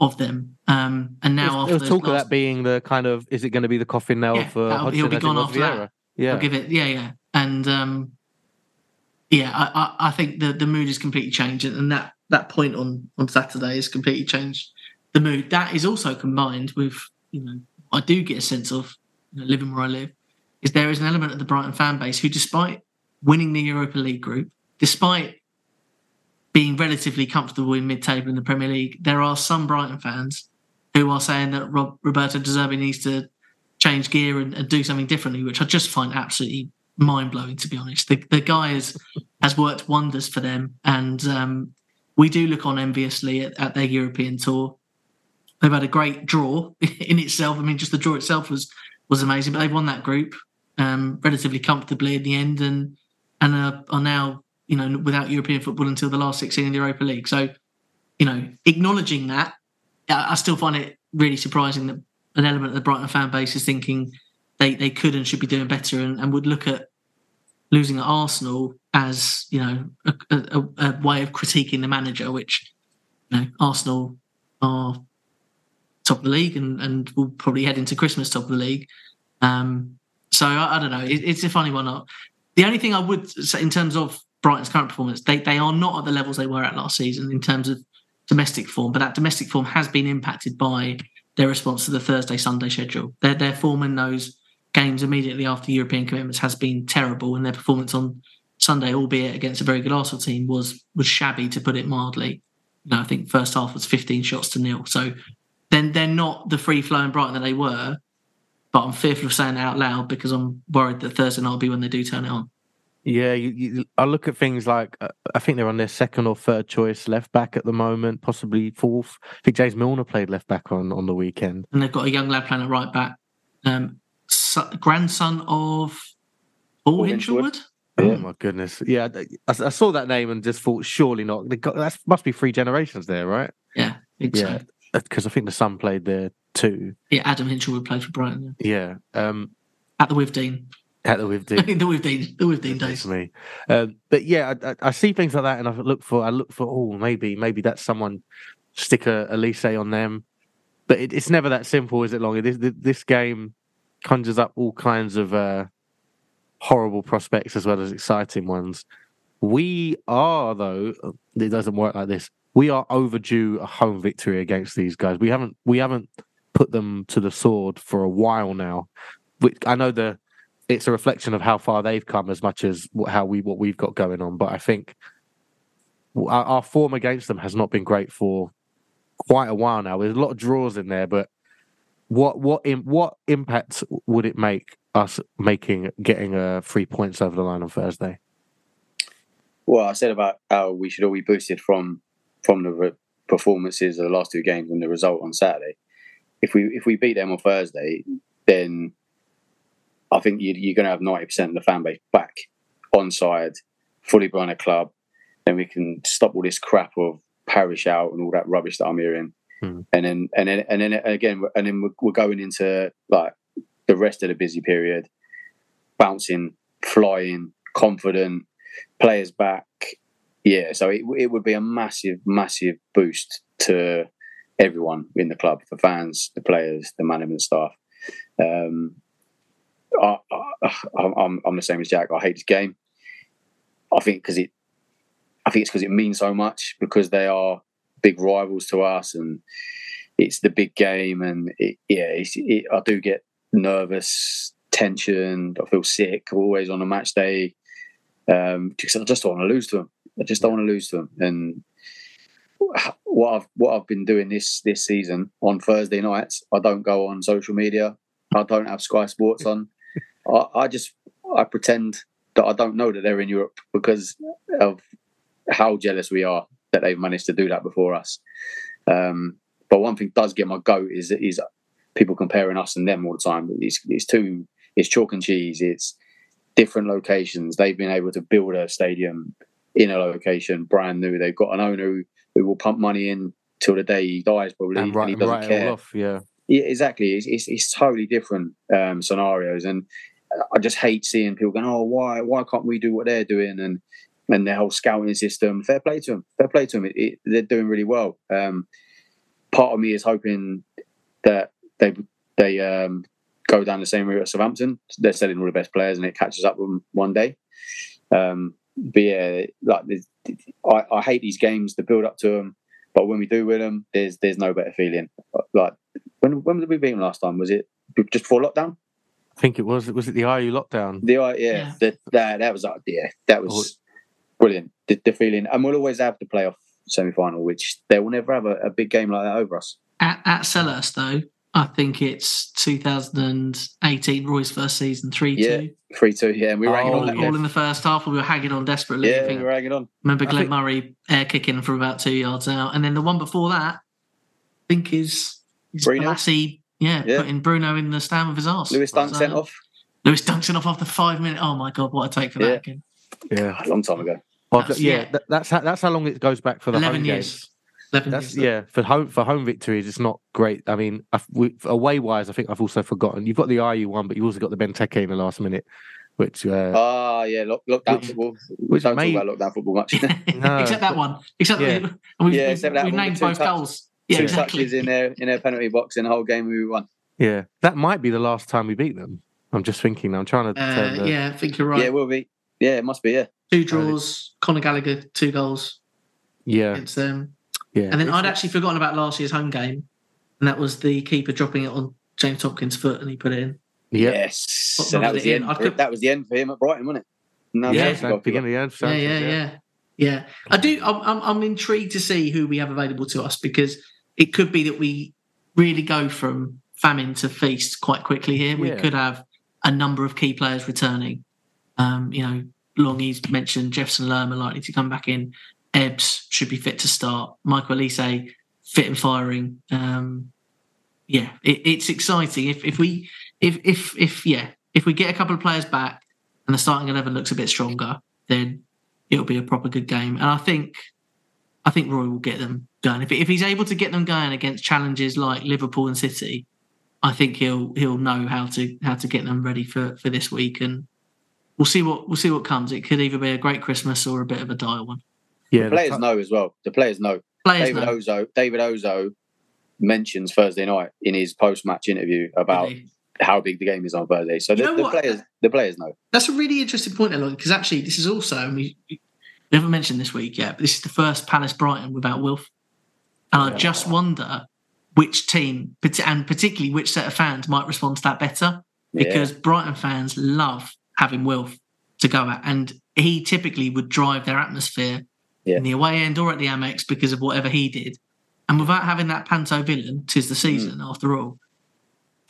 of them. Um, and now
there
after
was
those
talk of that being the kind of is it going to be the coffin nail
Yeah,
for Hodgson
he'll be gone after that.
Yeah,
I'll give it, yeah, yeah, and um, yeah, I, I, I think the the mood is completely changed, and that that point on on Saturday has completely changed the mood. That is also combined with you know I do get a sense of you know, living where I live is there is an element of the Brighton fan base who, despite winning the Europa League group, despite being relatively comfortable in mid-table in the Premier League, there are some Brighton fans who are saying that Rob, Roberto De Zerbi needs to change gear and, and do something differently, which I just find absolutely mind blowing. To be honest, the, the guy has worked wonders for them, and um, we do look on enviously at, at their European tour. They've had a great draw in itself. I mean, just the draw itself was was amazing, but they've won that group um, relatively comfortably in the end, and and uh, are now you know without European football until the last sixteen in the Europa League. So, you know, acknowledging that, I I still find it really surprising that an element of the Brighton fan base is thinking they, they could and should be doing better and, and would look at losing at Arsenal as you know a, a, a way of critiquing the manager, which you know Arsenal are top of the league and, and will probably head into Christmas top of the league. Um, so I, I don't know. It, it's a funny one. The only thing I would say in terms of Brighton's current performance, they they are not at the levels they were at last season in terms of domestic form, but that domestic form has been impacted by their response to the Thursday Sunday schedule. Their their form in those games immediately after European commitments has been terrible, and their performance on Sunday, albeit against a very good Arsenal team, was was shabby to put it mildly. You know, I think first half was 15 shots to nil. So then they're not the free flowing Brighton that they were. But I'm fearful of saying it out loud because I'm worried that Thursday night will be when they do turn it on.
Yeah, you, you, I look at things like uh, I think they're on their second or third choice left back at the moment, possibly fourth. I think James Milner played left back on, on the weekend.
And they've got a young lad playing at right back, um, son, grandson of Paul
Paul
Hinshelwood.
Oh my goodness! Yeah, I, I saw that name and just thought, surely not. That must be three generations there, right?
Yeah, big
Yeah, because I think the son played there too.
Yeah, Adam Hinshelwood played for Brighton yeah.
Yeah, um,
at the Withdean.
At the with
the Withdean, the Withdean days.
That's me. Um, but yeah, I, I, I see things like that, and I look for, I look for, oh, maybe, maybe that's someone stick Olise on them. But it, it's never that simple, is it? Long this, this game conjures up all kinds of uh, horrible prospects as well as exciting ones. We are, though, it doesn't work like this. We are overdue a home victory against these guys. We haven't, we haven't put them to the sword for a while now. Which I know the it's a reflection of how far they've come as much as how we what we've got going on. But I think our, our form against them has not been great for quite a while now. There's a lot of draws in there, but what what in, what impact would it make us making getting uh, three points over the line on Thursday?
Well, I said about how we should all be boosted from from the re- performances of the last two games and the result on Saturday. If we if we beat them on Thursday, then I think you, you're going to have ninety percent of the fan base back on side, fully behind a club. Then we can stop all this crap of Parish out and all that rubbish that I'm hearing. Hmm. And then and then and then again and then we're, we're going into like the rest of the busy period, bouncing, flying, confident, players back. Yeah, so it, it would be a massive, massive boost to everyone in the club, the fans, the players, the management staff. Um, I, am I'm the same as Jack. I hate this game. I think because it, I think it's because it means so much because they are big rivals to us and it's the big game and it, yeah, it, I do get nervous, tension. I feel sick always on a match day um, because I just don't want to lose to them. I just don't want to lose to them. And what I've what I've been doing this this season on Thursday nights, I don't go on social media. I don't have Sky Sports on. I, I just I pretend that I don't know that they're in Europe because of how jealous we are that they've managed to do that before us. Um, but one thing does get my goat is is people comparing us and them all the time. It's, it's too it's chalk and cheese. It's different locations. They've been able to build a stadium in a location brand new. They've got an owner who, who will pump money in till the day he dies, probably,
and, right,
and he doesn't
right
care.
Off, yeah.
Yeah, exactly. It's, it's, it's totally different um, scenarios, and I just hate seeing people going, "Oh, why why can't we do what they're doing?" and and their whole scouting system. Fair play to them. Fair play to them. It, it, they're doing really well. Um, part of me is hoping that they they um, go down the same route as Southampton. They're selling all the best players, and it catches up with them one day. Um, but yeah, like I, I, hate these games, the build up to them. But when we do win them, there's there's no better feeling. Like when when did we beat them last time? Was it just before lockdown?
I think it was. Was it the Ayew lockdown?
The yeah, yeah. The, that that was uh, yeah, that was brilliant. The, the, feeling, and we'll always have the playoff semi final, which they will never have a, a, big game like that over us.
At, at Selhurst, though, I think it's 2018, Roy's first season, 3
yeah, 2. 3 2, yeah. And we were oh,
all, all in the first half, we were hanging on desperately.
Yeah, we were hanging on.
Remember Glenn think... Murray air kicking from about two yards out. And then the one before that, I think is, is
Bruno.
yeah, yeah, putting Bruno in the stand with his arse.
Lewis Dunk sent uh, off.
Lewis Dunk sent off after five minutes. Oh my God, what a take for that again.
Yeah,
a long time ago.
That's, yeah, yeah. that's how, that's how long it goes back for the 11 years. Games. That's yeah for home for home victories. It's not great. I mean, away wise, I think I've also forgotten. You've got the Ayew one, but you've also got the Benteke in the last minute, which uh,
ah uh, yeah, lock, lockdown which, football. Which don't may... talk about lockdown football much.
no. except that one. Except yeah, we've, yeah, except that we've named both touch, goals. Yeah,
two
exactly.
touches in their in their penalty box in the whole game we won.
Yeah, that might be the last time we beat them. I'm just thinking. I'm trying to.
Uh, the... Yeah, I think you're right.
Yeah, it will be. Yeah, it must be. Yeah,
two draws. Conor Gallagher, two goals.
Yeah,
against them. Yeah. And then I'd actually forgotten about last year's home game, and that was the keeper dropping it on James Tomkins' foot, and he put it in.
Yep. Yes. So that was the end. Could... That was the end for him at Brighton, wasn't it?
No, yeah, the beginning of
the end. Yeah, yeah, yeah, yeah. I do. I'm, I'm, I'm intrigued to see who we have available to us because it could be that we really go from famine to feast quite quickly here. We yeah. could have a number of key players returning. Um, you know, Longy's mentioned Jefferson Lerma likely to come back in. Ebbs should be fit to start. Michael Olise fit and firing. Um, yeah, it, it's exciting. If if we if if if yeah if we get a couple of players back and the starting eleven looks a bit stronger, then it'll be a proper good game. And I think I think Roy will get them going. If if he's able to get them going against challenges like Liverpool and City, I think he'll he'll know how to how to get them ready for for this week. And we'll see what we'll see what comes. It could either be a great Christmas or a bit of a dire one.
Yeah, the players the know as well. The players know.
Players
David
know.
Ozoh. David Ozoh mentions Thursday night in his post-match interview about how big the game is on Thursday. So the, the players, the players know.
That's a really interesting point, Elon, because actually this is also we never mentioned this week yet, but this is the first Palace Brighton without Wilf, and yeah. I just wonder which team and particularly which set of fans might respond to that better. because Brighton fans love having Wilf to go at, and he typically would drive their atmosphere
Yeah.
in the away end or at the Amex because of whatever he did. And without having that panto villain, tis the season after all.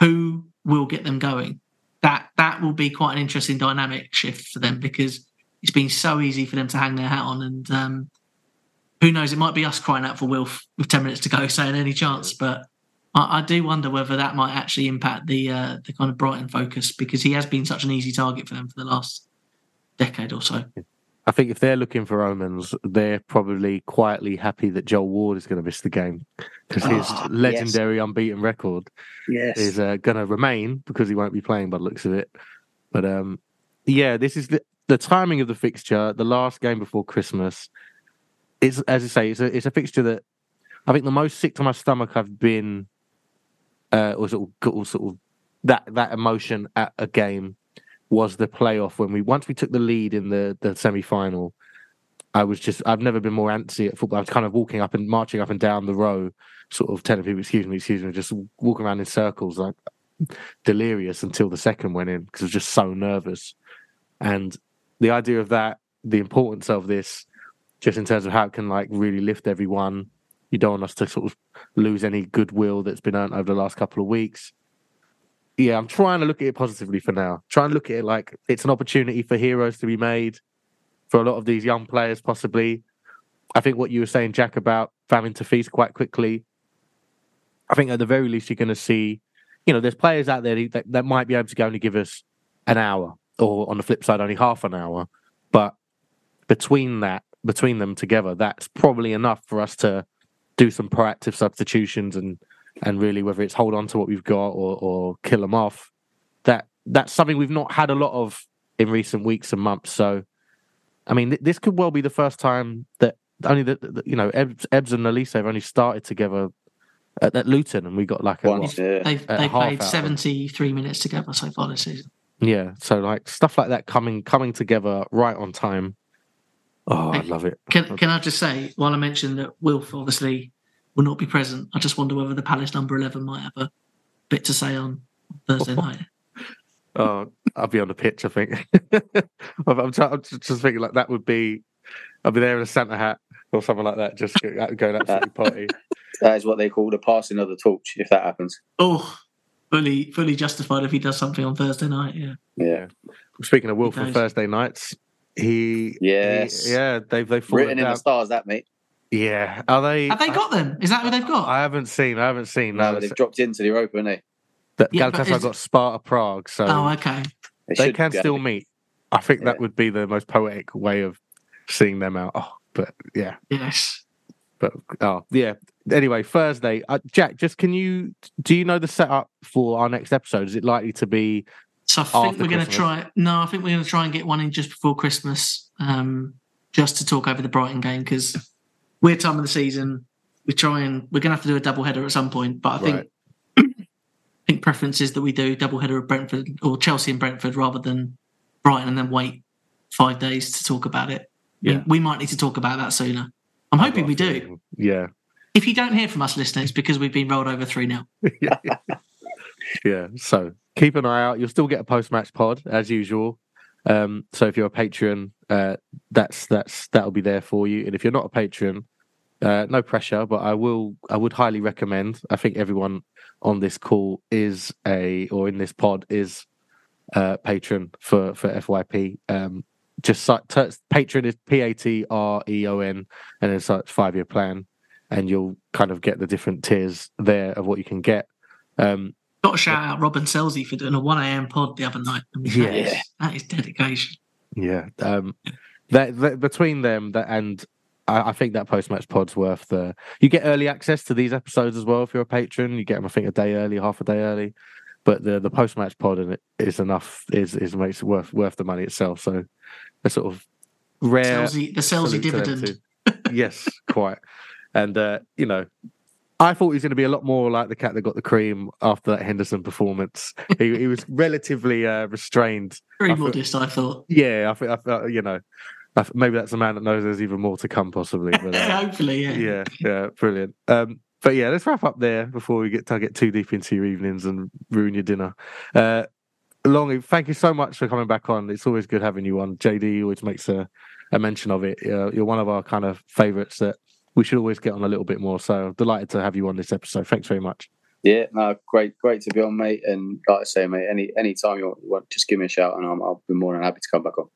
Who will get them going? That that will be quite an interesting dynamic shift for them because it's been so easy for them to hang their hat on, and um, who knows? It might be us crying out for Wilf with ten minutes to go, saying any chance. But I, I do wonder whether that might actually impact the uh, the kind of Brighton focus because he has been such an easy target for them for the last decade or so.
I think if they're looking for omens, they're probably quietly happy that Joel Ward is going to miss the game because his
Ah, yes.
legendary unbeaten record
Yes.
is uh, going to remain because he won't be playing by the looks of it. But um, yeah, this is the, the timing of the fixture, the last game before Christmas. It's as I say, it's a it's a fixture that I think the most sick to my stomach I've been, uh, or sort of, or sort of that that emotion at a game was the playoff when we once we took the lead in the the semi final. I was just I've never been more antsy at football. I was kind of walking up and marching up and down the row, sort of telling people, "Excuse me, excuse me," just walking around in circles like delirious until the second went in because I was just so nervous. And the idea of that, the importance of this, just in terms of how it can like really lift everyone. You don't want us to sort of lose any goodwill that's been earned over the last couple of weeks. Yeah, I'm trying to look at it positively for now. Try and look at it like it's an opportunity for heroes to be made for a lot of these young players, possibly. I think what you were saying, Jack, about having to feast quite quickly. I think at the very least you're going to see, you know, there's players out there that, that might be able to go only give us an hour, or on the flip side, only half an hour. But between that, between them together, that's probably enough for us to do some proactive substitutions and and really whether it's hold on to what we've got or or kill them off. That that's something we've not had a lot of in recent weeks and months. So, I mean, th- this could well be the first time that only that that, you know Ebbs, Ebbs and Olise have only started together at, at Luton, and we got like a what?
yeah.
They've they
half
played 73 minutes together so far this season.
yeah. So like stuff like that coming coming together right on time. Oh, I love it.
Can can I just say, while I mentioned that Wilf obviously will not be present, I just wonder whether the Palace number 11 might have a bit to say on Thursday night.
Oh, I'll be on the pitch. I think. I'm, I'm, I'm just just thinking like that would be. I'll be there in a Santa hat or something like that, just go- going absolutely party.
That is what they call the passing of the torch, if that happens.
Oh, fully fully justified if he does something on Thursday night. Yeah.
Yeah.
Speaking of Will from? Thursday nights, he, he- yeah, they've they've fallen
Written in the stars, that, mate.
Yeah, are they?
Have they got them? Is that who they've got?
I haven't seen. I haven't seen.
No,
No,
they've dropped into the Europa, haven't they?
that
Yeah,
Galatasaray got Sparta Prague, so
oh, okay.
they
should
can
go.
still meet. I think that would be the most poetic way of seeing them out. Oh, but yeah,
Yes.
but oh yeah. Anyway, Thursday, uh, Jack. Just can you do you know the setup for our next episode? Is it likely to be?
So I think
After
we're going to
Christmas.
try. No, I think we're going to try and get one in just before Christmas, um, just to talk over the Brighton game because weird time of the season. We try and we're going to have to do a double header at some point, but I think
Right.
I think preference is that we do double header of Brentford or Chelsea and Brentford rather than Brighton and then wait five days to talk about it. We-
Yeah.
we, might need to talk about that sooner. I'm hoping we do.
Yeah,
If you don't hear from us, listeners, it's because we've been rolled over three 0
yeah, yeah. So keep an eye out. You'll still get a post match pod as usual. Um, so if you're a patron, uh, that's that's that'll be there for you. And if you're not a patron, uh, no pressure, but I will I would highly recommend. I think everyone on this call is a or in this pod is uh, patron for for FYP. Um, just t- patron is P A T R E O N, and it's a five year plan, and you'll kind of get the different tiers there of what you can get. Um,
Got to shout out Robin Selzy for doing a 1am pod the other night. I mean, that,
Yes,
that is dedication.
Yeah, um, that, that between them that and I, I think that post match pod's worth the. You get early access to these episodes as well if you're a patron. You get them, I think, a day early, half a day early. But the the post match pod and it is enough is is makes it worth worth the money itself. So a sort of rare
Selzy, the Selzy
salute to them
dividend.
yes, quite. And uh, you know, I thought he was going to be a lot more like the cat that got the cream after that Henderson performance. he, he was relatively uh, restrained
Very
I thought-
modest, I thought.
yeah, I think I you know, I th- maybe that's a man that knows there's even more to come, possibly. But, uh,
Hopefully, yeah.
yeah, yeah, brilliant. Um, but yeah, let's wrap up there before we get to get too deep into your evenings and ruin your dinner. Uh, Longy, thank you so much for coming back on. It's always good having you on. JD always makes a, a mention of it. Uh, you're one of our kind of favourites that we should always get on a little bit more. So delighted to have you on this episode. Thanks very much.
Yeah, no, great, great to be on, mate. And like I say, mate, any any time you want, just give me a shout, and i will be more than happy to come back on.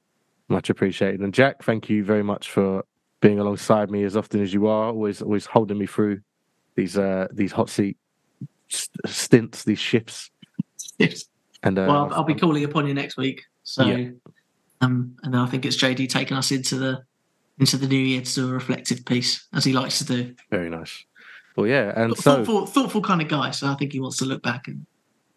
Much appreciated. And Jack, thank you very much for being alongside me as often as you are. Always, always holding me through these uh these hot seat stints, these shifts.
Yes. And uh, well, I'll, I'll be calling upon you next week. So, yeah. um, and I think it's JD taking us into the into the new year to do a reflective piece, as he likes to do.
Very nice. Well, yeah, and
thoughtful, so thoughtful kind of guy. So I think he wants to look back and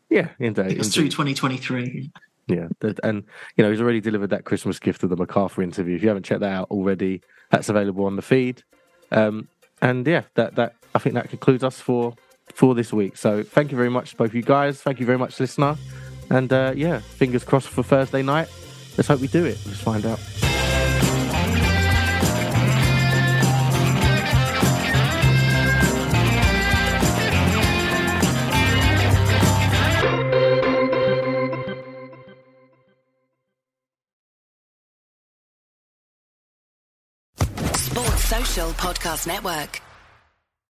yeah, indeed,
it's through 2023.
Yeah, and you know he's already delivered that Christmas gift of the McArthur interview. If you haven't checked that out already, that's available on the feed. Um, and yeah, that that I think that concludes us for for this week. So thank you very much, both you guys. Thank you very much, listener. And uh, yeah, fingers crossed for Thursday night. Let's hope we do it. Let's find out. Podcast Network.